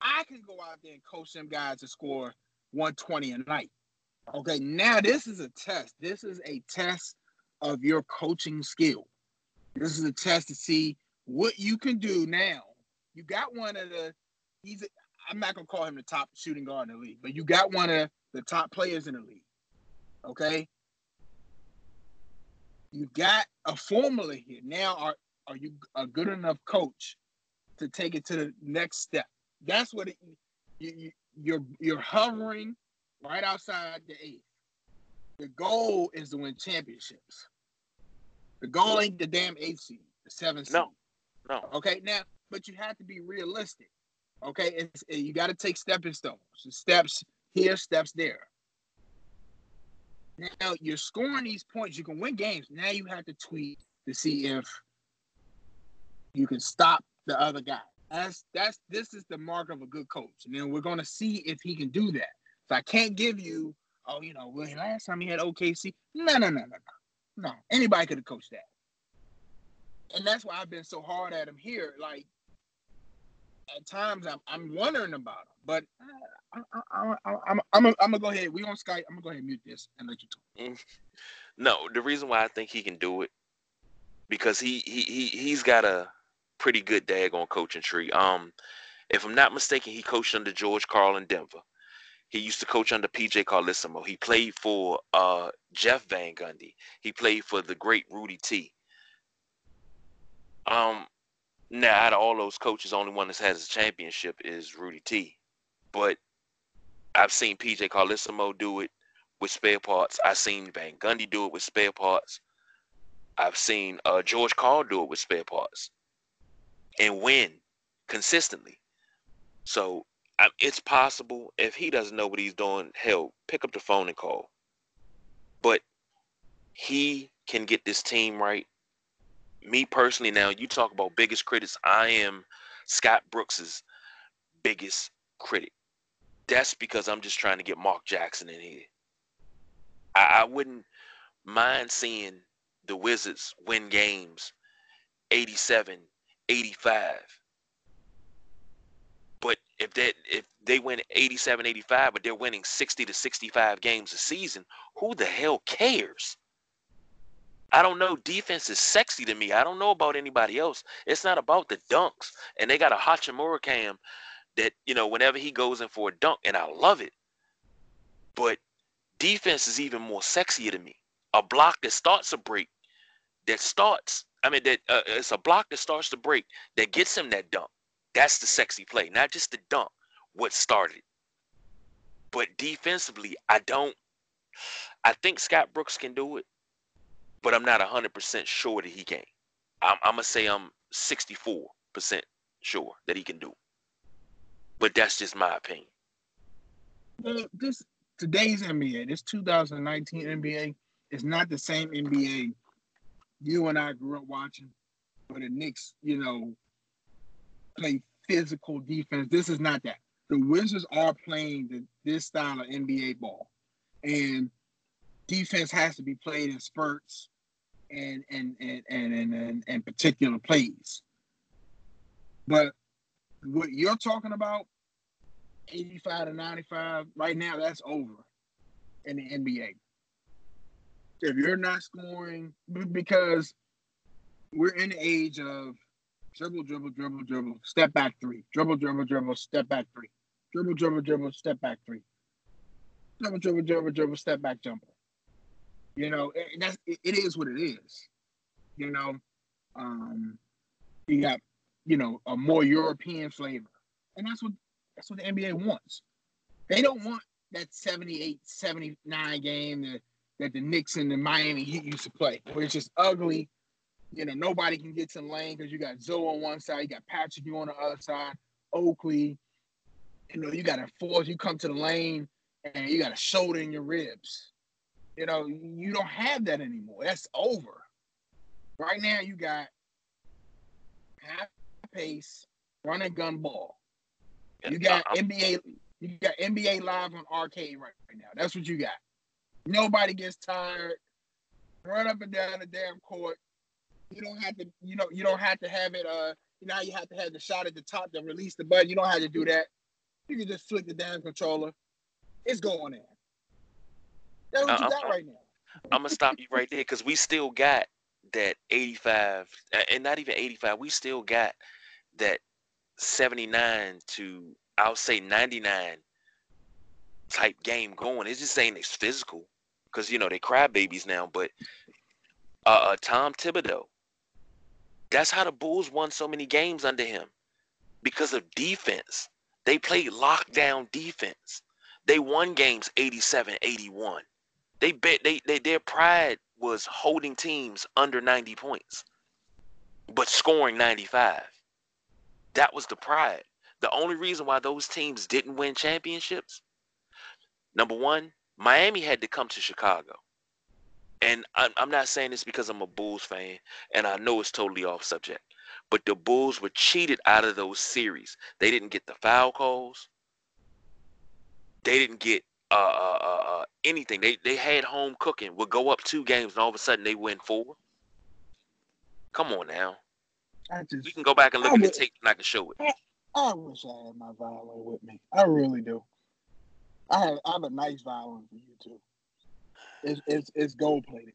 I can go out there and coach them guys to score 120 a night. Okay, now this is a test. This is a test of your coaching skill. This is a test to see what you can do now. You got one of the he's I'm not gonna call him the top shooting guard in the league, but you got one of the top players in the league. Okay. You got a formula here. Now are are you a good enough coach to take it to the next step? That's what it, you, you you're you're hovering right outside the eighth. The goal is to win championships. The goal ain't the damn eighth seed, the seventh seed. No, no. Okay, now, but you have to be realistic. Okay, it's, you got to take stepping stones, steps here, steps there. Now you're scoring these points. You can win games. Now you have to tweet to see if you can stop the other guy. That's that's this is the mark of a good coach. And then we're gonna see if he can do that. So I can't give you, oh, you know, well, last time he had OKC. No, no, no, no, no. No. Anybody could have coached that. And that's why I've been so hard at him here. Like at times I'm I'm wondering about him, but I, I, I, I'm I'm I'm gonna go ahead. We on Skype. I'm gonna go ahead and mute this and let you talk. No, the reason why I think he can do it because he he he he's got a pretty good dag on coaching tree. Um, if I'm not mistaken, he coached under George Karl in Denver. He used to coach under PJ Carlesimo. He played for uh, Jeff Van Gundy. He played for the great Rudy T. Um, now out of all those coaches, only one that has a championship is Rudy T. But I've seen PJ Carlesimo do it with spare parts. I've seen Van Gundy do it with spare parts. I've seen uh, George Karl do it with spare parts and win consistently. So it's possible if he doesn't know what he's doing, hell, pick up the phone and call. But he can get this team right. Me personally, now you talk about biggest critics. I am Scott Brooks's biggest critic. That's because I'm just trying to get Mark Jackson in here. I, I wouldn't mind seeing the Wizards win games 87, 85 but if that if they win 87, 85, but they're winning 60 to 65 games a season, who the hell cares? I don't know. Defense is sexy to me. I don't know about anybody else. It's not about the dunks. And they got a Hachimura cam that, you know, whenever he goes in for a dunk, and I love it. But defense is even more sexier to me. A block that starts a break, that starts, I mean, that uh, it's a block that starts to break that gets him that dunk. That's the sexy play, not just the dunk, what started. it. But defensively, I don't. I think Scott Brooks can do it, but I'm not 100% sure that he can. I'm, I'm going to say I'm 64% sure that he can do. But that's just my opinion. Well, this today's NBA, this 2019 NBA, is not the same NBA you and I grew up watching, where the Knicks, you know, play physical defense. This is not that. The Wizards are playing the, this style of NBA ball, and defense has to be played in spurts and and and and and, and, and particular plays. But what you're talking about, 85 to 95, right now that's over in the NBA. If you're not scoring, because we're in the age of dribble, dribble, dribble, dribble, step back three, dribble, dribble, dribble, step back three, dribble, dribble, dribble, step back three, dribble, dribble, dribble, dribble, step back jumper. You know, and that's it, it is what it is. You know, um, you got you know a more European flavor, and that's what that's what the NBA wants. They don't want that 78, 79 game that, that the Knicks and the Miami Heat used to play, where it's just ugly you know, nobody can get to the lane because you got Zo on one side, you got Patrick you on the other side, Oakley. You know, you got to force, you come to the lane and you got a shoulder in your ribs. You know, you don't have that anymore. That's over. Right now, you got half pace, run and gun ball. You got NBA You got NBA Live on arcade right, right now. That's what you got. Nobody gets tired. Run up and down the damn court. You don't have to, you know, you don't have to have it. Uh, you know, you have to have the shot at the top to release the button. You don't have to do that. You can just flick the damn controller. It's going in. That's what uh, you got I'm, right now. I'm gonna stop you right there because we still got that 85, and not even 85. We still got that 79 to I'll say 99 type game going. It's just saying it's physical because you know they cry babies now. But uh, uh, Tom Thibodeau, that's how the Bulls won so many games under him because of defense. They played lockdown defense. They won games 87, 81. They bet they, they their pride was holding teams under 90 points, but scoring 95. That was the pride. The only reason why those teams didn't win championships, number one, Miami had to come to Chicago. And I'm, I'm not saying this because I'm a Bulls fan, and I know it's totally off subject. But the Bulls were cheated out of those series. They didn't get the foul calls. They didn't get uh, uh, uh, uh, anything. They they had home cooking. Would go up two games, and all of a sudden they win four. Come on now. I just, we can go back and look I at the tape, and I can show it. I, I wish I had my violin with me. I really do. I have, I have a nice violin for you too. It's it's, it's gold plated,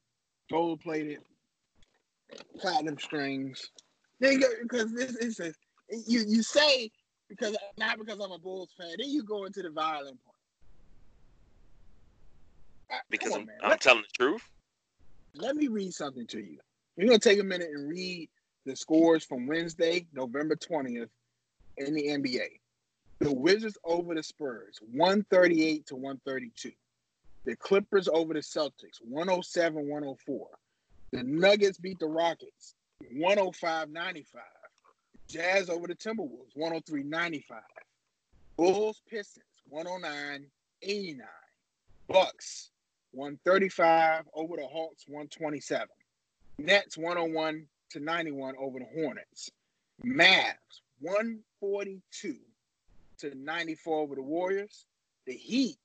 gold plated, platinum strings. Because this is you you say because not because I'm a Bulls fan. Then you go into the violin part. Because on, I'm, I'm telling the truth. Let me read something to you. We're gonna take a minute and read the scores from Wednesday, November 20th in the NBA. The Wizards over the Spurs, 138 to 132. The Clippers over the Celtics, 107 104. The Nuggets beat the Rockets, 105 95. Jazz over the Timberwolves, 103 95. Bulls Pistons, 109 89. Bucks, 135 over the Hawks, 127. Nets, 101 to 91 over the Hornets. Mavs 142 to 94 over the Warriors. The Heat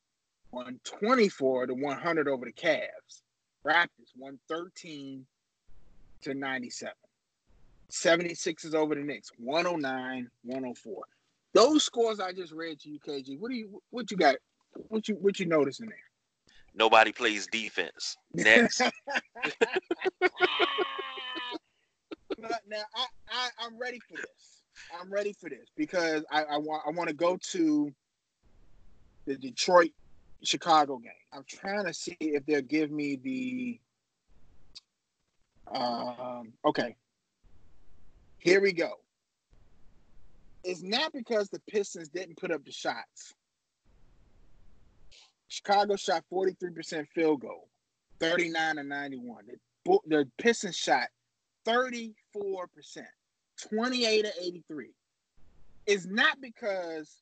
124 to 100 over the Cavs. Raptors 113 to 97. 76 is over the Knicks 109 104. Those scores I just read to you, KG. What do you what you got? What you what you noticing there? Nobody plays defense. Next. now I, I I'm ready for this. I'm ready for this because I, I want I want to go to the Detroit Chicago game. I'm trying to see if they'll give me the um okay. Here we go. It's not because the Pistons didn't put up the shots. Chicago shot 43% field goal, 39 to 91. The, the Pistons shot 34%, 28 to 83. It's not because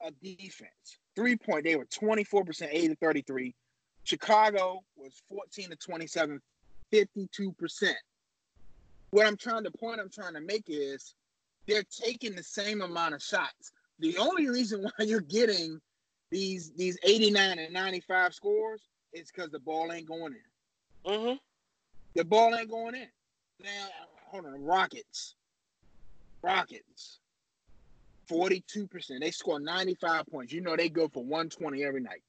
of defense. Three point, they were 24%, 8 to 33. Chicago was 14 to 27, 52%. What I'm trying to point I'm trying to make is they're taking the same amount of shots. The only reason why you're getting these these 89 and 95 scores it's because the ball ain't going in. Mm-hmm. The ball ain't going in. Now, hold on. Rockets. Rockets. 42%. They score 95 points. You know they go for 120 every night.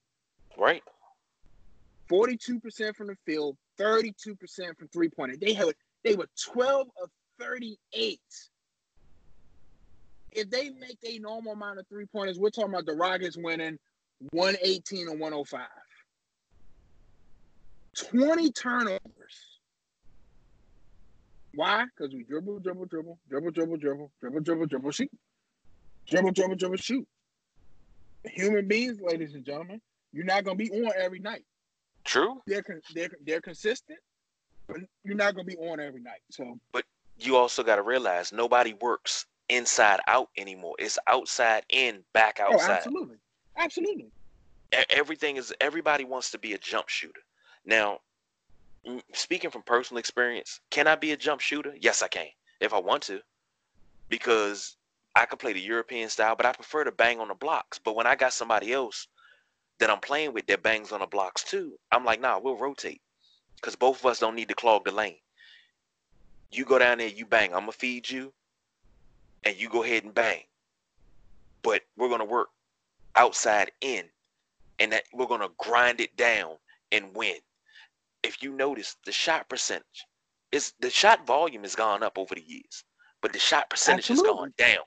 Right. 42% from the field, 32% from three pointer. They have they were 12 of 38. If they make a normal amount of three pointers, we're talking about the Rockets winning 118 and 105. 20 turnovers. Why? Because we dribble, dribble, dribble, dribble, dribble, dribble, dribble, dribble, dribble, shoot. Dribble, dribble, dribble, shoot. Human beings, ladies and gentlemen, you're not gonna be on every night. True. They're they're they're consistent, but you're not gonna be on every night. So. But you also got to realize nobody works inside out anymore. It's outside in, back oh, outside. Oh, absolutely, absolutely. Everything is. Everybody wants to be a jump shooter. Now, speaking from personal experience, can I be a jump shooter? Yes, I can if I want to, because I could play the European style, but I prefer to bang on the blocks. But when I got somebody else that I'm playing with that bangs on the blocks too, I'm like, nah, we'll rotate. Because both of us don't need to clog the lane. You go down there, you bang. I'm gonna feed you, and you go ahead and bang. But we're gonna work outside in, and that we're gonna grind it down and win. If you notice, the shot percentage is the shot volume has gone up over the years, but the shot percentage Absolutely. has gone down.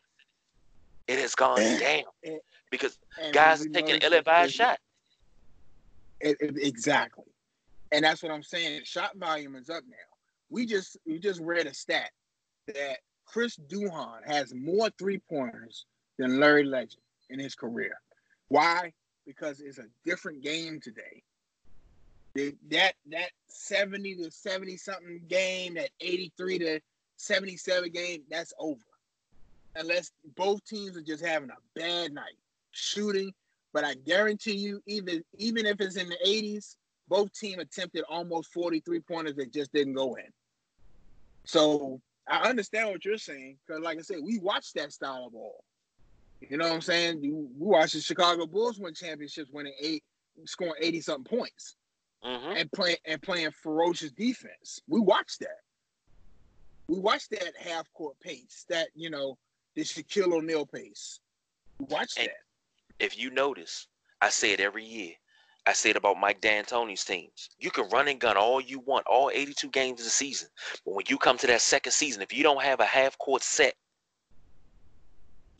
It has gone down because and guys taking ill advised shot. It, it, exactly, and that's what I'm saying. Shot volume is up now. We just we just read a stat that Chris Duhon has more three pointers than Larry Legend in his career. Why? Because it's a different game today. That that 70 to 70 something game, that 83 to 77 game, that's over. Unless both teams are just having a bad night shooting. But I guarantee you, even even if it's in the 80s, both team attempted almost 43 pointers that just didn't go in. So I understand what you're saying because, like I said, we watch that style of ball. You know what I'm saying? We watched the Chicago Bulls win championships, winning eight, scoring 80 something points, mm-hmm. and playing and playing ferocious defense. We watched that. We watched that half court pace, that you know, the Shaquille O'Neal pace. We watched and that. If you notice, I say it every year. I said about Mike D'Antoni's teams. You can run and gun all you want, all 82 games of the season. But when you come to that second season, if you don't have a half court set,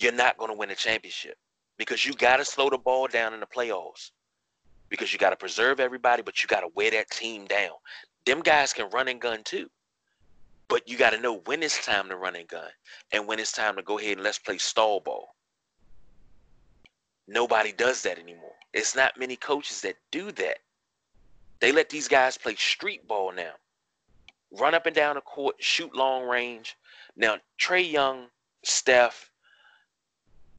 you're not going to win a championship because you got to slow the ball down in the playoffs because you got to preserve everybody, but you got to wear that team down. Them guys can run and gun too. But you got to know when it's time to run and gun and when it's time to go ahead and let's play stall ball. Nobody does that anymore. It's not many coaches that do that. They let these guys play street ball now. Run up and down the court, shoot long range. Now, Trae Young, Steph,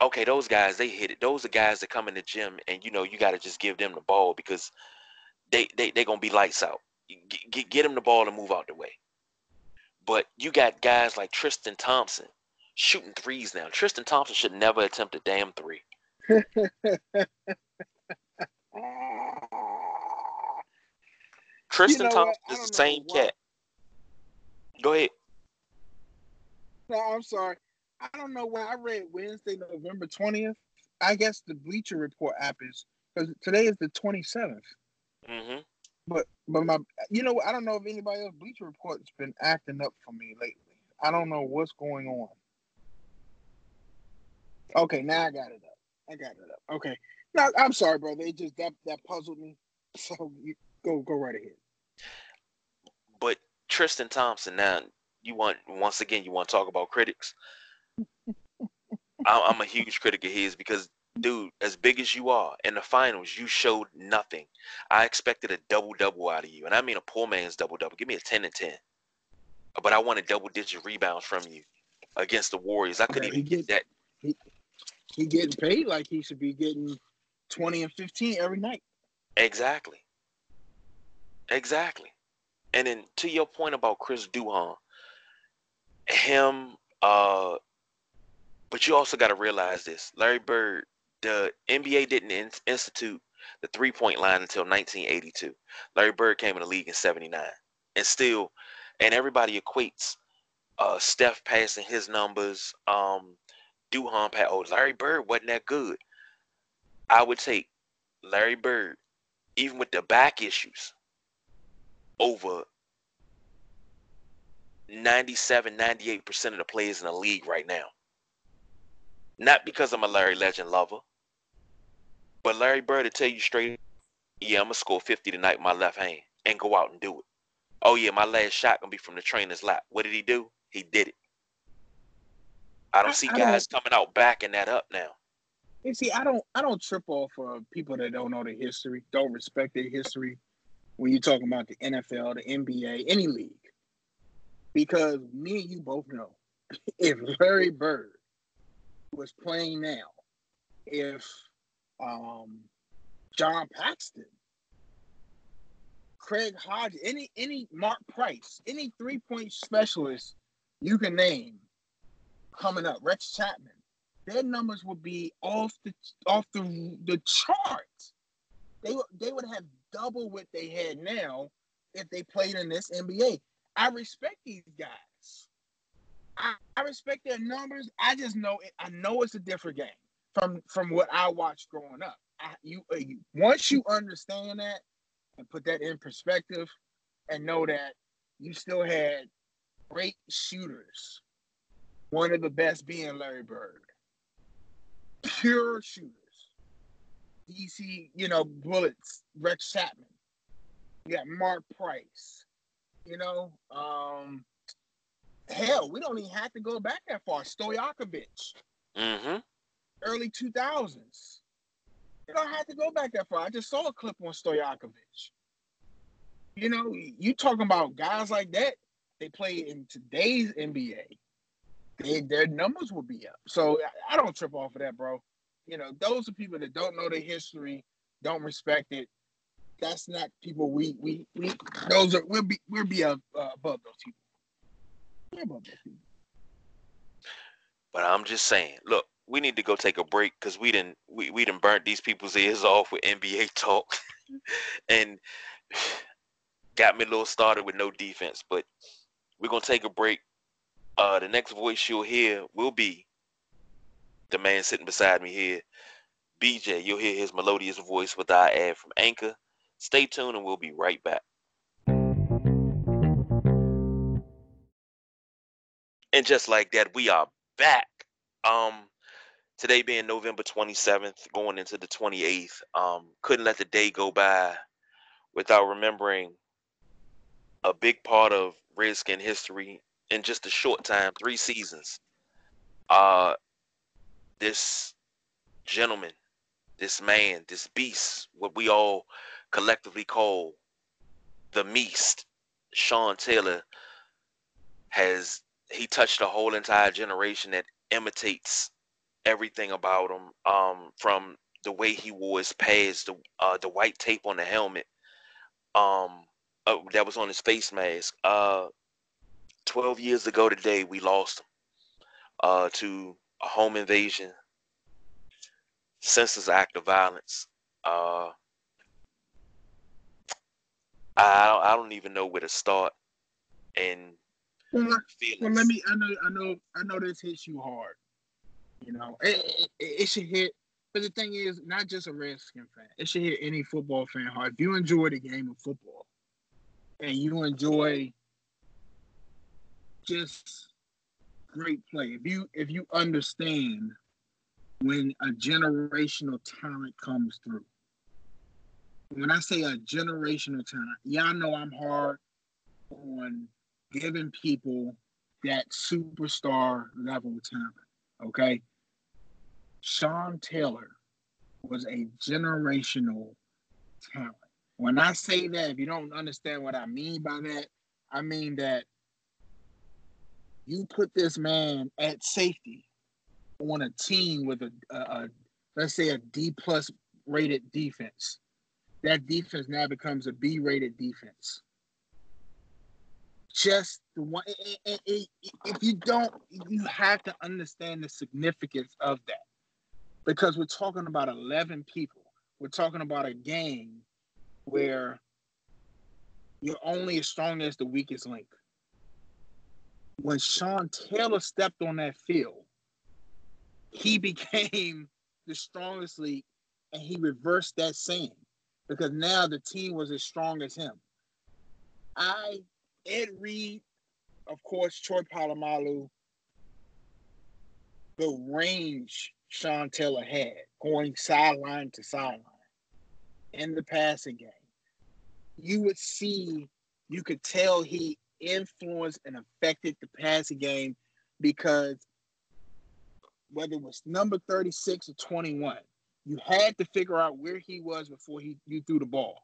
okay, those guys, they hit it. Those are guys that come in the gym and you know, you got to just give them the ball because they they they going to be lights out. Get, get them the ball and move out the way. But you got guys like Tristan Thompson shooting threes now. Tristan Thompson should never attempt a damn three. Tristan you know Thompson is the same cat. Go ahead. No, I'm sorry. I don't know why I read Wednesday, November 20th. I guess the Bleacher Report app is because today is the 27th. Mm-hmm. But but my you know I don't know if anybody else Bleacher Report's been acting up for me lately. I don't know what's going on. Okay, now I got it up. I got it up. Okay. No, I'm sorry, brother. It just that that puzzled me. So you, go go right ahead. But Tristan Thompson, now you want once again you want to talk about critics. I'm a huge critic of his because, dude, as big as you are in the finals, you showed nothing. I expected a double double out of you, and I mean a poor man's double double. Give me a ten and ten, but I wanted double digit rebounds from you against the Warriors. I couldn't even get that. He, he getting paid like he should be getting twenty and fifteen every night. Exactly. Exactly. And then to your point about Chris Duhon, him, uh, but you also got to realize this: Larry Bird, the NBA didn't in- institute the three-point line until 1982. Larry Bird came in the league in '79, and still, and everybody equates uh, Steph passing his numbers, um, Duhon pass. Oh, Larry Bird wasn't that good. I would take Larry Bird, even with the back issues, over 97, 98% of the players in the league right now. Not because I'm a Larry Legend lover, but Larry Bird to tell you straight, yeah, I'm gonna score 50 tonight with my left hand and go out and do it. Oh yeah, my last shot gonna be from the trainer's lap. What did he do? He did it. I don't see I, guys don't, coming out backing that up now. You see, I don't I don't trip off of people that don't know the history, don't respect their history when you're talking about the NFL, the NBA, any league. Because me and you both know if Larry Bird was playing now, if um, John Paxson, Craig Hodges, any any Mark Price, any three point specialist you can name coming up, Rex Chapman, their numbers would be off the off the the charts. They they would have double what they had now if they played in this NBA. I respect these guys. I, I respect their numbers. I just know it, I know it's a different game from from what I watched growing up. I, you, uh, you once you understand that and put that in perspective, and know that you still had great shooters. One of the best being Larry Bird. Pure shooters. DC, you know, Bullets, Rex Chapman. You got Mark Price. You know, um, hell, we don't even have to go back that far. Stojakovic. Mm-hmm. Early 2000s. You don't have to go back that far. I just saw a clip on Stojakovic. You know, you talking about guys like that, they play in today's NBA. They, their numbers will be up. So I, I don't trip off of that, bro. You know, those are people that don't know their history, don't respect it. That's not people we we we those are we'll be we'll be uh, above those people. Above those people. But I'm just saying, look, we need to go take a break because we didn't we, we didn't burnt these people's ears off with NBA talk. and got me a little started with no defense. But we're gonna take a break. Uh, the next voice you'll hear will be the man sitting beside me here, BJ. You'll hear his melodious voice with our ad from Anchor. Stay tuned, and we'll be right back. And just like that, we are back. Um, today being November 27th, going into the 28th, um, couldn't let the day go by without remembering a big part of Redskin history in just a short time, three seasons. Uh, this gentleman, this man, this beast, what we all collectively call the Meast, Sean Taylor, has he touched a whole entire generation that imitates everything about him, um, from the way he wore his pads, the uh, the white tape on the helmet, um, uh, that was on his face mask. Uh, 12 years ago today, we lost him uh, to a home invasion, senseless act of violence. Uh, I, I don't even know where to start. And well, well, let me. I know. I know. I know this hits you hard. You know, it, it, it should hit. But the thing is, not just a Redskin fan. It should hit any football fan hard. If you enjoy the game of football, and you enjoy just great play, if you if you understand when a generational talent comes through. When I say a generational talent, y'all know I'm hard on giving people that superstar level talent. Okay. Sean Taylor was a generational talent. When I say that, if you don't understand what I mean by that, I mean that you put this man at safety on a team with a, a, a let's say a D plus rated defense. That defense now becomes a B rated defense. Just the one, if you don't, you have to understand the significance of that because we're talking about 11 people. We're talking about a game where you're only as strong as the weakest link. When Sean Taylor stepped on that field, he became the strongest league and he reversed that saying because now the team was as strong as him. I, Ed Reed, of course, Troy Polamalu, the range Sean Taylor had going sideline to sideline in the passing game, you would see, you could tell he influenced and affected the passing game because whether it was number 36 or 21, you had to figure out where he was before he you threw the ball.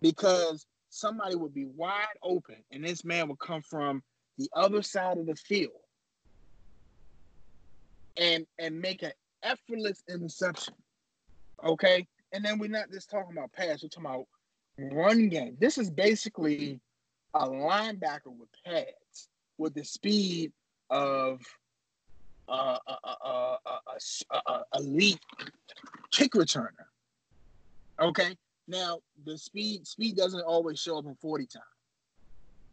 Because somebody would be wide open and this man would come from the other side of the field and and make an effortless interception. Okay? And then we're not just talking about pass, we're talking about run game. This is basically a linebacker with pads with the speed of uh, a, a, a, a, elite kick returner. Okay, now the speed speed doesn't always show up in forty time.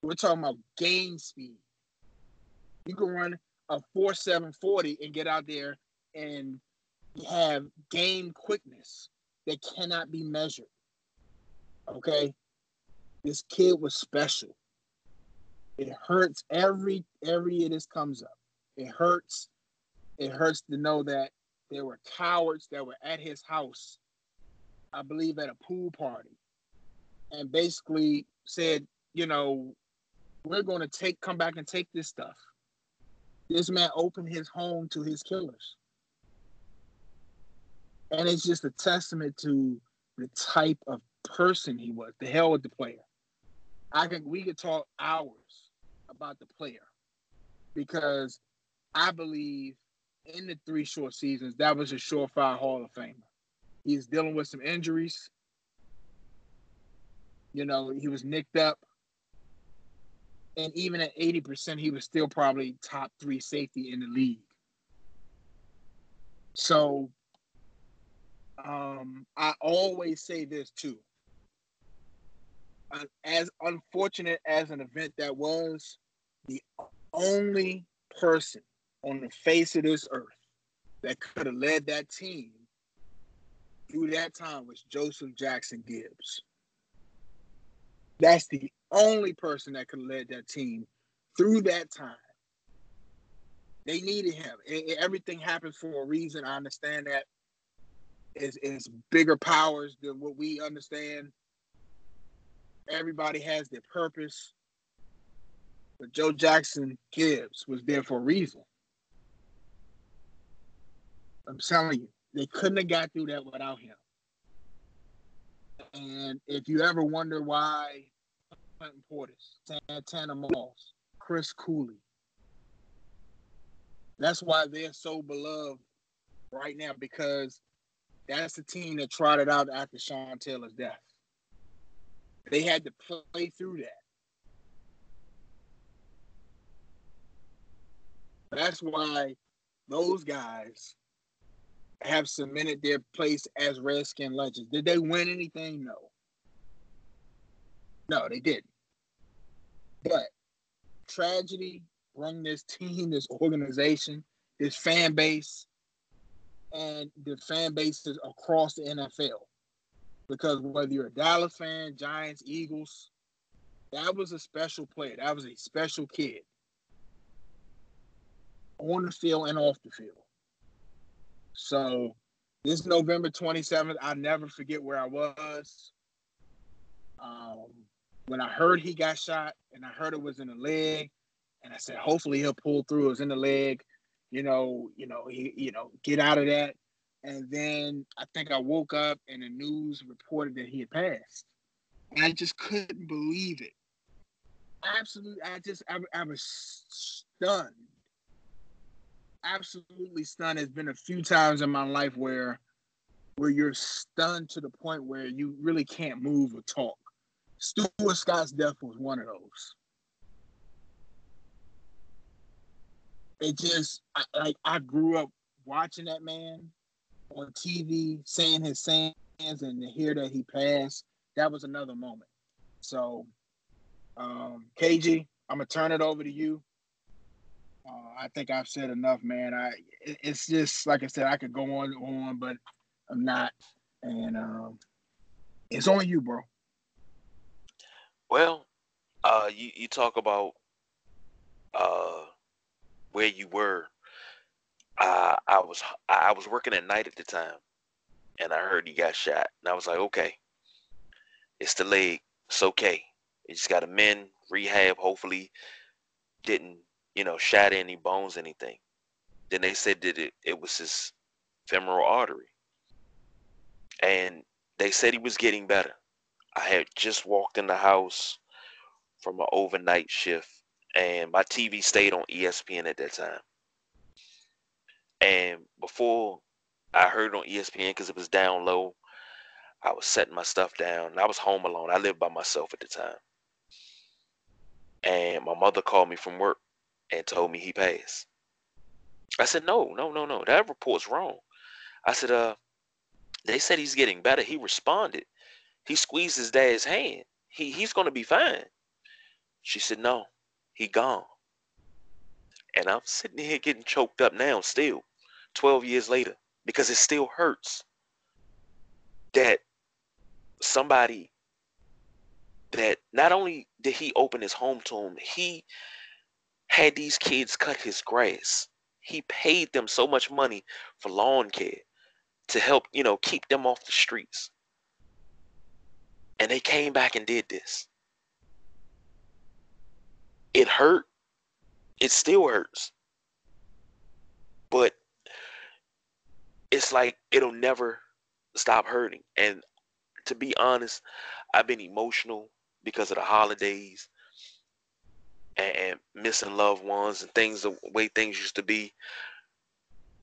We're talking about game speed. You can run a four seven forty and get out there and have game quickness that cannot be measured. Okay, this kid was special. It hurts every every year this comes up. It hurts. It hurts to know that there were cowards that were at his house, I believe at a pool party, and basically said, you know, we're going to take come back and take this stuff. This man opened his home to his killers. And it's just a testament to the type of person he was. The hell with the player. I can we could talk hours about the player because I believe in the three short seasons that was a surefire Hall of Famer. He's dealing with some injuries. You know, he was nicked up. And even at 80%, he was still probably top three safety in the league. So um, I always say this too as unfortunate as an event that was, the only person on the face of this earth that could have led that team through that time was Joseph Jackson Gibbs. That's the only person that could have led that team through that time. They needed him. It, everything happens for a reason. I understand that. It's, it's bigger powers than what we understand everybody has their purpose. But Joe Jackson Gibbs was there for a reason. I'm telling you, they couldn't have got through that without him. And if you ever wonder why Clinton Portis, Santana Moss, Chris Cooley, that's why they're so beloved right now because that's the team that trotted out after Sean Taylor's death. They had to play through that. That's why those guys have cemented their place as Redskin legends. Did they win anything? No. No, they didn't. But tragedy brought this team, this organization, this fan base, and the fan bases across the NFL because whether you're a Dallas fan, Giants, Eagles, that was a special player. That was a special kid on the field and off the field. So this November 27th, I'll never forget where I was. Um, when I heard he got shot and I heard it was in the leg, and I said, hopefully he'll pull through. It was in the leg, you know, you know, he, you know, get out of that. And then I think I woke up and the news reported that he had passed. And I just couldn't believe it. Absolutely, I just I, I was stunned. Absolutely stunned. There's been a few times in my life where where you're stunned to the point where you really can't move or talk. Stuart Scott's death was one of those. It just I, like I grew up watching that man on TV saying his sayings and to hear that he passed, that was another moment. So, um, KG, I'm gonna turn it over to you. Uh, I think I've said enough, man. I it's just like I said, I could go on and on, but I'm not, and um, it's on you, bro. Well, uh, you you talk about uh, where you were I I was I was working at night at the time, and I heard he got shot, and I was like, okay, it's the leg, it's okay. You just got to mend, rehab. Hopefully, didn't you know shatter any bones, anything. Then they said that it it was his femoral artery, and they said he was getting better. I had just walked in the house from an overnight shift, and my TV stayed on ESPN at that time. And before I heard on ESPN because it was down low, I was setting my stuff down. I was home alone. I lived by myself at the time. And my mother called me from work and told me he passed. I said, no, no, no, no. That report's wrong. I said, uh, they said he's getting better. He responded. He squeezed his dad's hand. He he's gonna be fine. She said, no, he gone. And I'm sitting here getting choked up now, still, 12 years later, because it still hurts that somebody that not only did he open his home to him, he had these kids cut his grass. He paid them so much money for lawn care to help, you know, keep them off the streets. And they came back and did this. It hurt. It still hurts. But it's like it'll never stop hurting. And to be honest, I've been emotional because of the holidays and, and missing loved ones and things the way things used to be.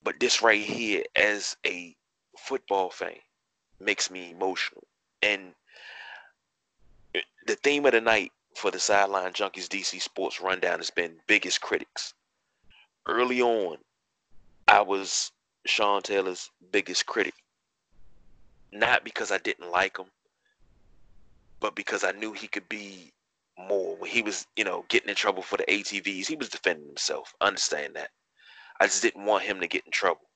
But this right here, as a football fan, makes me emotional. And the theme of the night for the Sideline Junkies DC Sports Rundown has been biggest critics. Early on, I was Sean Taylor's biggest critic. Not because I didn't like him, but because I knew he could be more. When he was, you know, getting in trouble for the ATVs, he was defending himself. I understand that. I just didn't want him to get in trouble.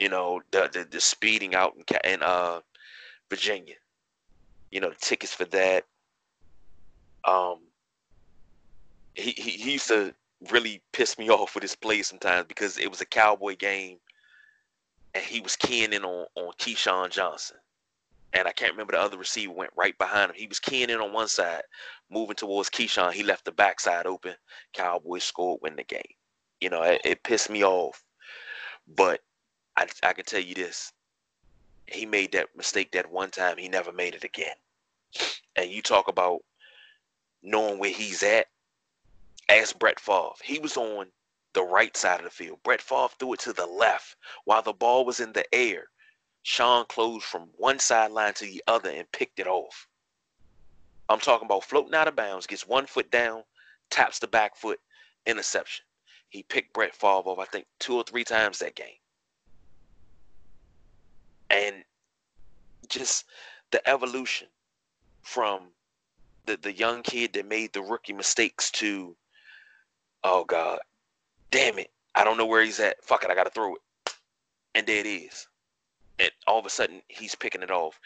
You know, the the, the speeding out in, in uh, Virginia. You know, the tickets for that. Um, he, he, he used to really piss me off with his play sometimes because it was a cowboy game and he was keying in on, on Keyshawn Johnson and I can't remember the other receiver went right behind him. He was keying in on one side, moving towards Keyshawn. He left the backside open. Cowboys scored, win the game. You know, it, it pissed me off. But I, I can tell you this: he made that mistake that one time. He never made it again. And you talk about knowing where he's at. Ask Brett Favre. He was on the right side of the field. Brett Favre threw it to the left while the ball was in the air. Sean closed from one sideline to the other and picked it off. I'm talking about floating out of bounds, gets one foot down, taps the back foot, interception. He picked Brett Favre off, I think, two or three times that game. And just the evolution from the, the young kid that made the rookie mistakes to, oh God, damn it, I don't know where he's at. Fuck it, I got to throw it. And there it is and all of a sudden he's picking it off.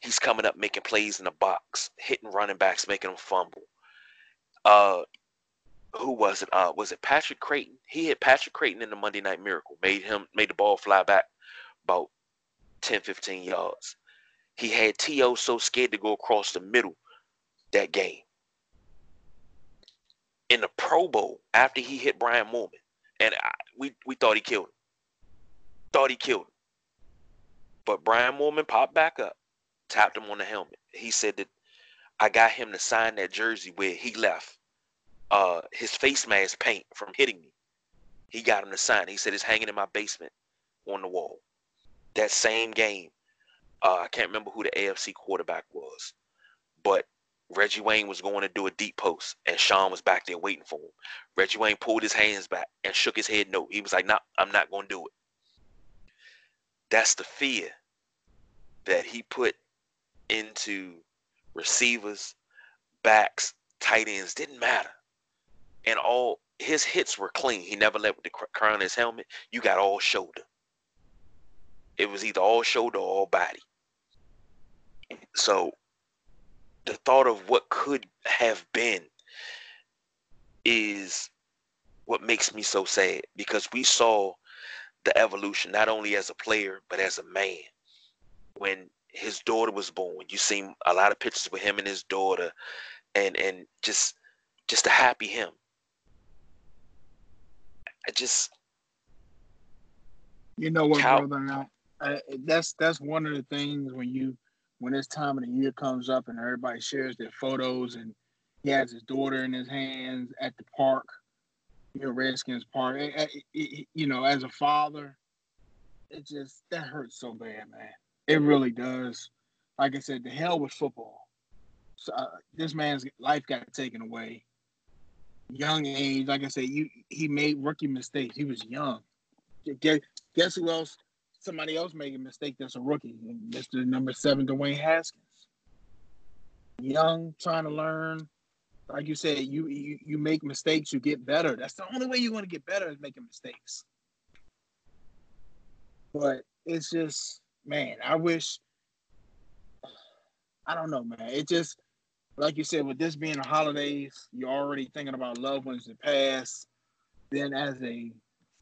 He's coming up making plays in the box, hitting running backs, making them fumble. Uh, who was it? Uh, was it Patrick Crayton? He hit Patrick Crayton in the Monday Night Miracle, made him made the ball fly back about 10, 15 yards. He had T.O. so scared to go across the middle that game. In the Pro Bowl, after he hit Brian Moorman, and I, we we thought he killed him. Thought he killed him. But Brian Moorman popped back up, tapped him on the helmet. He said that I got him to sign that jersey where he left uh, his face mask paint from hitting me. He got him to sign. He said it's hanging in my basement on the wall. That same game, uh, I can't remember who the AFC quarterback was, but Reggie Wayne was going to do a deep post, and Sean was back there waiting for him. Reggie Wayne pulled his hands back and shook his head no. He was like, "No, I'm not going to do it." That's the fear that he put into receivers, backs, tight ends. Didn't matter. And all his hits were clean. He never let the crown his helmet. You got all shoulder. It was either all shoulder or all body. So the thought of what could have been is what makes me so sad because we saw the evolution, not only as a player, but as a man. When his daughter was born, you seen a lot of pictures with him and his daughter, and and just just a happy him. I just, you know what, Cal- brother? I, that's that's one of the things when you when this time of the year comes up and everybody shares their photos and he has his daughter in his hands at the park you know, Redskins part. It, it, it, you know, as a father, it just that hurts so bad, man. It really does. Like I said, the hell with football. So, uh, this man's life got taken away. young age, like I said, you he made rookie mistakes. He was young. Guess, guess who else? Somebody else made a mistake that's a rookie. Mr. Number Seven, Dwayne Haskins. Young, trying to learn. Like you said, you, you you make mistakes, you get better. That's the only way you're going to get better is making mistakes. But it's just, man, I wish. I don't know, man. It just like you said, with this being the holidays, you're already thinking about loved ones that passed. Then, as a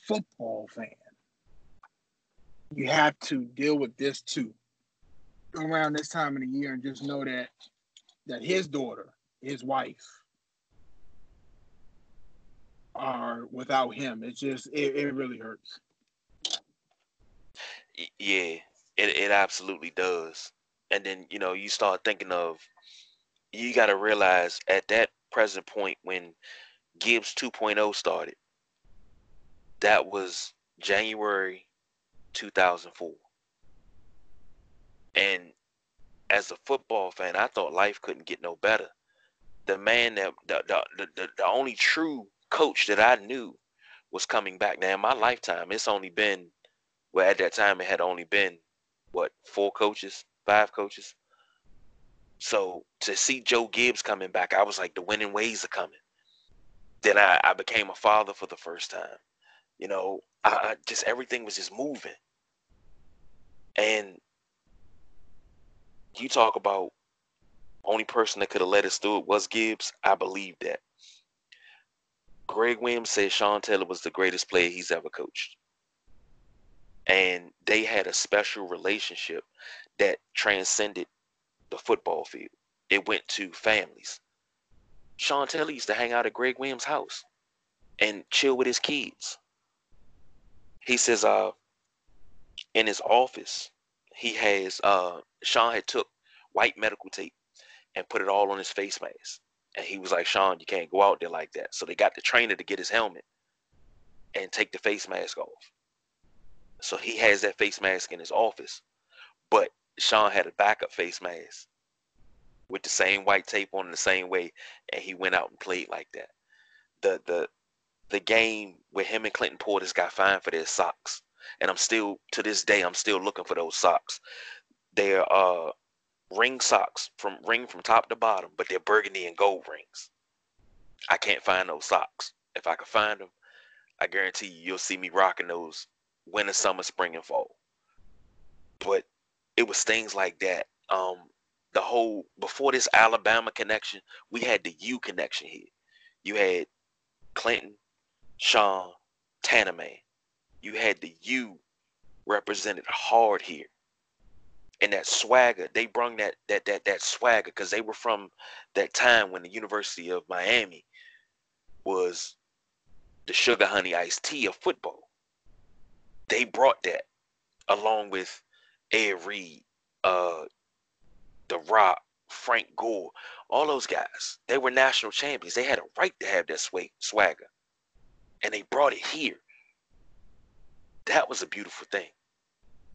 football fan, you have to deal with this too around this time of the year, and just know that that his daughter, his wife, are without him. It's just it, it really hurts. Yeah, it it absolutely does. And then you know you start thinking of you got to realize at that present point when Gibbs 2.0 started, that was January 2004. And as a football fan, I thought life couldn't get no better. The man that the the, the, the only true coach that I knew was coming back. Now in my lifetime, it's only been well at that time it had only been what four coaches, five coaches. So to see Joe Gibbs coming back, I was like, the winning ways are coming. Then I, I became a father for the first time. You know, I, I just everything was just moving. And you talk about only person that could have led us through it was Gibbs. I believe that. Gregg Williams said Sean Taylor was the greatest player he's ever coached. And they had a special relationship that transcended the football field. It went to families. Sean Taylor used to hang out at Gregg Williams' house and chill with his kids. He says, uh, in his office, he has uh Sean had took white medical tape and put it all on his face mask. And he was like, Sean, you can't go out there like that. So they got the trainer to get his helmet and take the face mask off. So he has that face mask in his office. But Sean had a backup face mask with the same white tape on the same way, and he went out and played like that. The the the game where him and Clinton Portis got fined for their socks, and I'm still to this day I'm still looking for those socks. They're uh ring socks from ring from top to bottom, but they're burgundy and gold rings. I can't find those socks. If I could find them, I guarantee you you'll see me rocking those winter, summer, spring, and fall. But it was things like that. Um, the whole before this Alabama connection, we had the U connection here. You had Clinton, Sean, Tanaman. You had the U represented hard here. And that swagger, they brung that that that that swagger because they were from that time when the University of Miami was the sugar honey iced tea of football. They brought that along with Ed Reed, uh, The Rock, Frank Gore, all those guys. They were national champions. They had a right to have that swag, swagger, and they brought it here. That was a beautiful thing,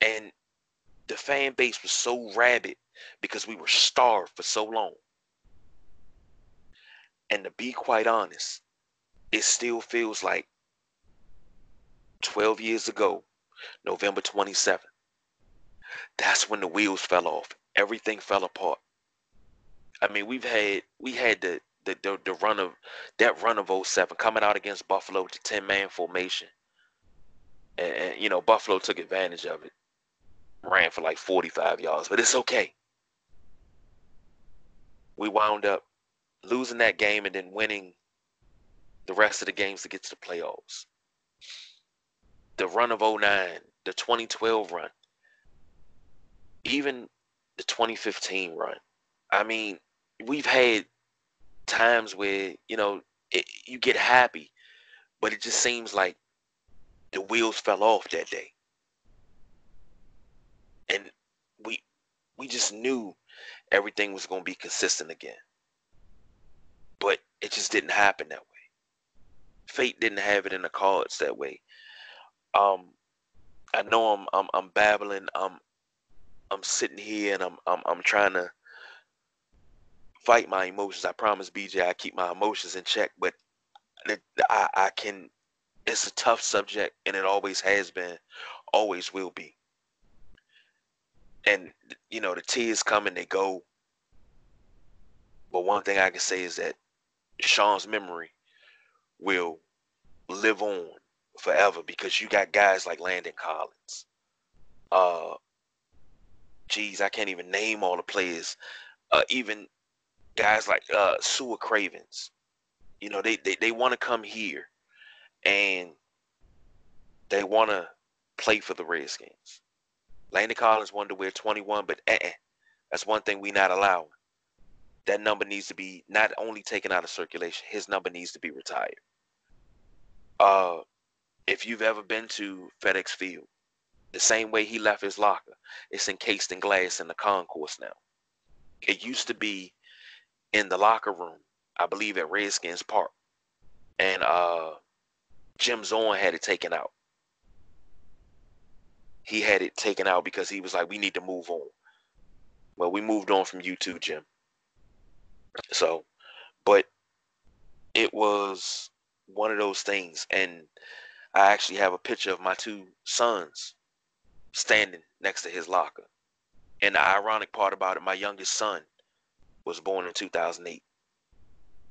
and the fan base was so rabid because we were starved for so long. And to be quite honest, it still feels like 12 years ago, November 27th, that's when the wheels fell off. Everything fell apart. I mean, we've had we had the the, the, the run of that run of 07 coming out against Buffalo with the 10 man formation. And, and, you know, Buffalo took advantage of it. Ran for like 45 yards, but it's okay. We wound up losing that game and then winning the rest of the games to get to the playoffs. The run of 09, the 2012 run, even the 2015 run. I mean, we've had times where you know it, you get happy, but it just seems like the wheels fell off that day, and we we just knew everything was going to be consistent again, but it just didn't happen that way. Fate didn't have it in the cards that way. Um, I know I'm I'm, I'm babbling. I'm I'm sitting here and I'm I'm I'm trying to fight my emotions. I promise BJ I keep my emotions in check, but I, I can. It's a tough subject, and it always has been, always will be. And you know the tears come and they go. But one thing I can say is that Sean's memory will live on forever because you got guys like Landon Collins. Uh, geez, I can't even name all the players. Uh, even guys like uh, Su'a Cravens. You know, they they, they want to come here and they want to play for the Redskins. Landon Collins wanted to wear 21, but uh-uh, that's one thing we not allowing. That number needs to be not only taken out of circulation, his number needs to be retired. Uh, if you've ever been to FedEx Field, the same way he left his locker, it's encased in glass in the concourse now. It used to be in the locker room, I believe at Redskins Park. And uh Jim Zorn had it taken out. He had it taken out because he was like, we need to move on. Well, we moved on from YouTube, Jim. So, but it was one of those things. And I actually have a picture of my two sons standing next to his locker. And the ironic part about it, my youngest son was born in 2008.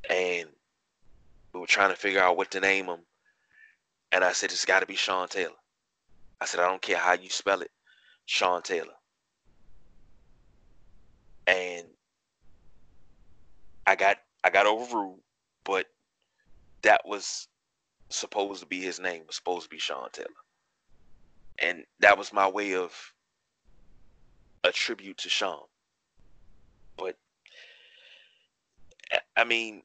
And we were trying to figure out what to name him. And I said, it's got to be Sean Taylor. I said, I don't care how you spell it, Sean Taylor. And I got I got overruled, but that was supposed to be his name, was supposed to be Sean Taylor. And that was my way of a tribute to Sean. But I mean,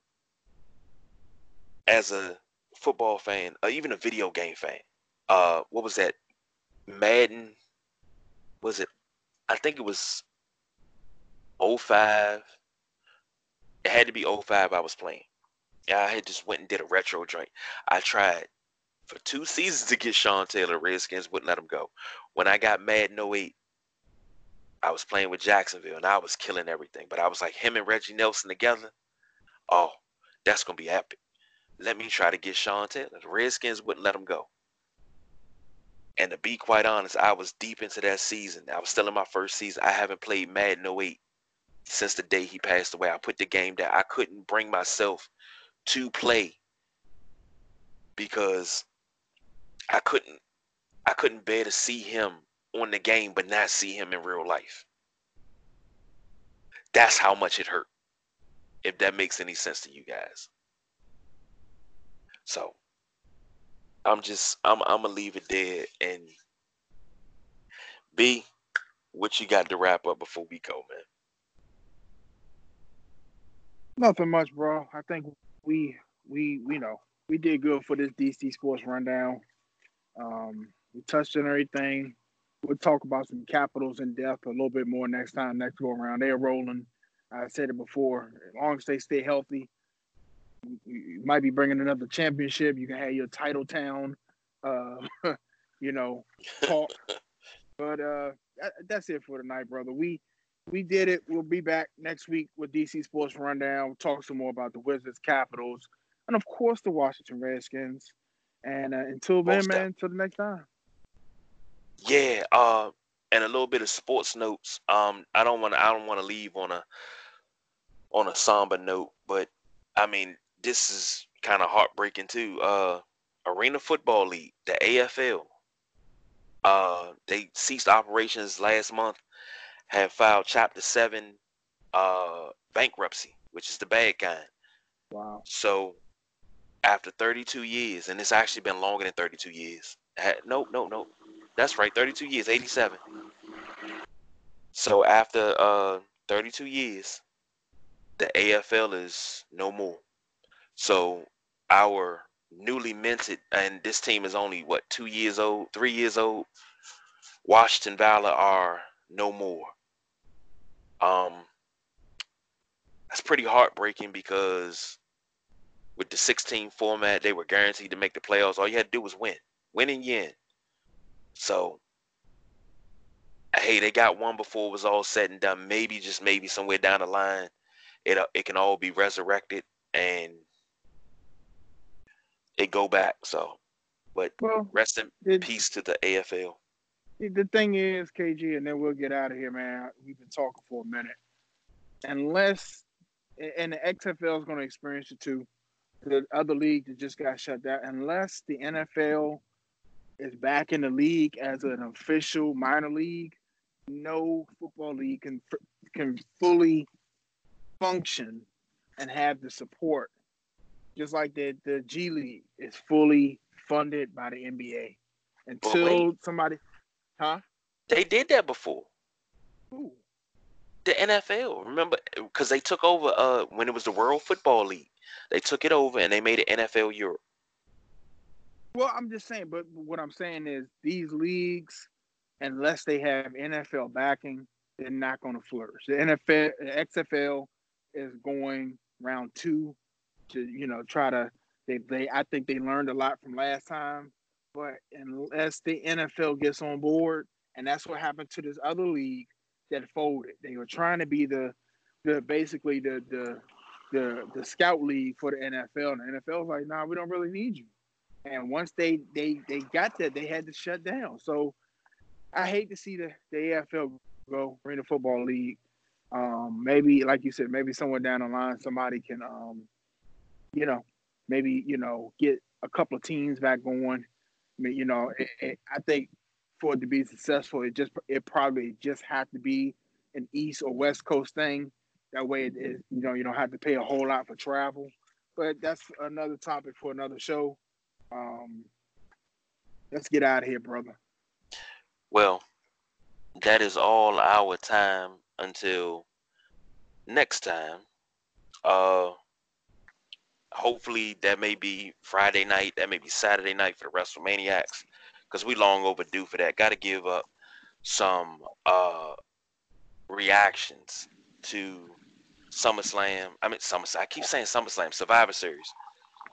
as a football fan, or even a video game fan, uh, what was that? Madden, was it? I think it was 05. It had to be 05 I was playing. Yeah, I had just went and did a retro joint. I tried for two seasons to get Sean Taylor. Redskins wouldn't let him go. When I got Madden 08, I was playing with Jacksonville and I was killing everything. But I was like him and Reggie Nelson together. Oh, that's gonna be epic. Let me try to get Sean Taylor. The Redskins wouldn't let him go. And to be quite honest, I was deep into that season. I was still in my first season. I haven't played Madden 08 since the day he passed away. I put the game down. I couldn't bring myself to play because I couldn't I couldn't bear to see him on the game but not see him in real life. That's how much it hurt. If that makes any sense to you guys. So I'm just I'm I'm gonna leave it there and B, what you got to wrap up before we go, man? Nothing much, bro. I think we we we know we did good for this DC Sports Rundown. Um, we touched on everything. We'll talk about some capitals in depth a little bit more next time, next go around. They're rolling. I said it before. As long as they stay healthy, you might be bringing another championship. You can have your title town, uh, you know, talk. but uh, that, that's it for tonight, brother. We we did it. We'll be back next week with DC Sports Rundown. We'll talk some more about the Wizards, Capitals, and of course the Washington Redskins. And uh, until then, man, until the next time. Yeah, uh, and a little bit of sports notes. Um, I don't want to. I don't want to leave on a on a somber note, but I mean, this is kind of heartbreaking too. Uh, Arena Football League, the AFL, uh, they ceased operations last month. Have filed Chapter Seven uh, bankruptcy, which is the bad kind. Wow. So after 32 years, and it's actually been longer than 32 years. No, no, no. That's right, 32 years, 87. So after uh 32 years, the AFL is no more. So our newly minted, and this team is only what two years old, three years old. Washington Valor are no more. Um, that's pretty heartbreaking because with the 16 format, they were guaranteed to make the playoffs. All you had to do was win, win and yin. So, hey, they got one before it was all said and done. Maybe just maybe somewhere down the line, it uh, it can all be resurrected and it go back. So, but Well, rest in it- peace to the AFL. the thing is, KG, and then we'll get out of here, man. We've been talking for a minute. Unless, and the XFL is going to experience it too. The other league that just got shut down. Unless the NFL is back in the league as an official minor league, no football league can can fully function and have the support. Just like the the G League is fully funded by the NBA. Until somebody, huh? They did that before. Ooh. The NFL, remember, because they took over uh when it was the World Football League. They took it over and they made it NFL Europe. Well, I'm just saying, but what I'm saying is these leagues, unless they have NFL backing, they're not going to flourish. The NFL, the XFL is going round two to, you know, try to. They, they, I think they learned a lot from last time, but unless the NFL gets on board, and that's what happened to this other league that folded. They were trying to be the, the basically the the the the scout league for the NFL, and the NFL was like, nah, we don't really need you. And once they they they got that, they had to shut down. So I hate to see the, the AFL go Arena Football League. Um, maybe like you said, maybe somewhere down the line somebody can um, you know, maybe, you know, get a couple of teams back going. I mean, you know, it, it, I think for it to be successful, it just it probably just had to be an East or West Coast thing. That way, it, it, you know, you don't have to pay a whole lot for travel. But that's another topic for another show. Um, let's get out of here, brother. Well, that is all our time until next time. Uh hopefully that may be Friday night, that may be Saturday night for the WrestleManiacs, because we long overdue for that. Got to give up some uh reactions to SummerSlam. I mean SummerSlam. I keep saying SummerSlam, Survivor Series.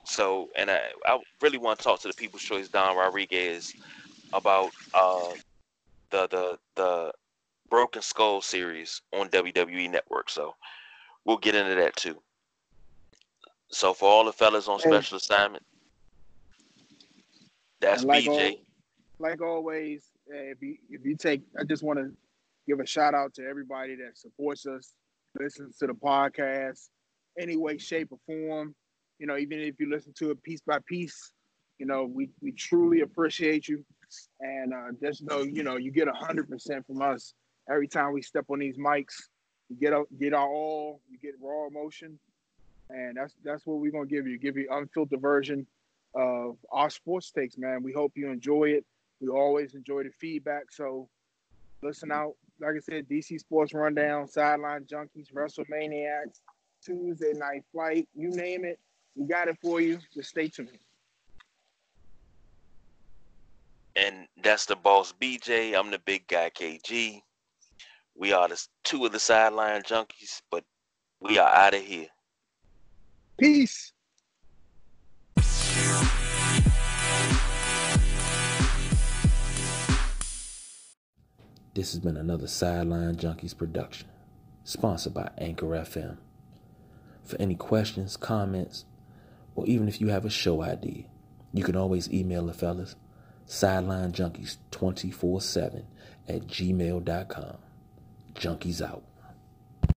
So, and I, I really want to talk to the People's Choice Don Rodriguez about uh the the the Broken Skull series on WWE Network. So we'll get into that too. So for all the fellas on special assignment, that's like BJ. like always, eh, if you if you take, I just want to give a shout out to everybody that supports us, listens to the podcast, any way, shape, or form. You know, even if you listen to it piece by piece, you know, we we truly appreciate you, and uh, just know, you know, you get a hundred percent from us every time we step on these mics. You get out, get our all, you get raw emotion, and that's that's what we're gonna give you. Give you unfiltered version of our sports takes, man. We hope you enjoy it. We always enjoy the feedback. So listen out. Like I said, DC Sports Rundown, Sideline Junkies, WrestleManiacs, Tuesday Night Flight, you name it. We got it for you. Just stay tuned. And that's the boss BJ. I'm the big guy KG. We are the two of the sideline junkies, but we are out of here. Peace. This has been another Sideline Junkies production, sponsored by Anchor FM. For any questions, comments, or even if you have a show idea, you can always email the fellas sidelinejunkies247 at gmail.com. Junkies out.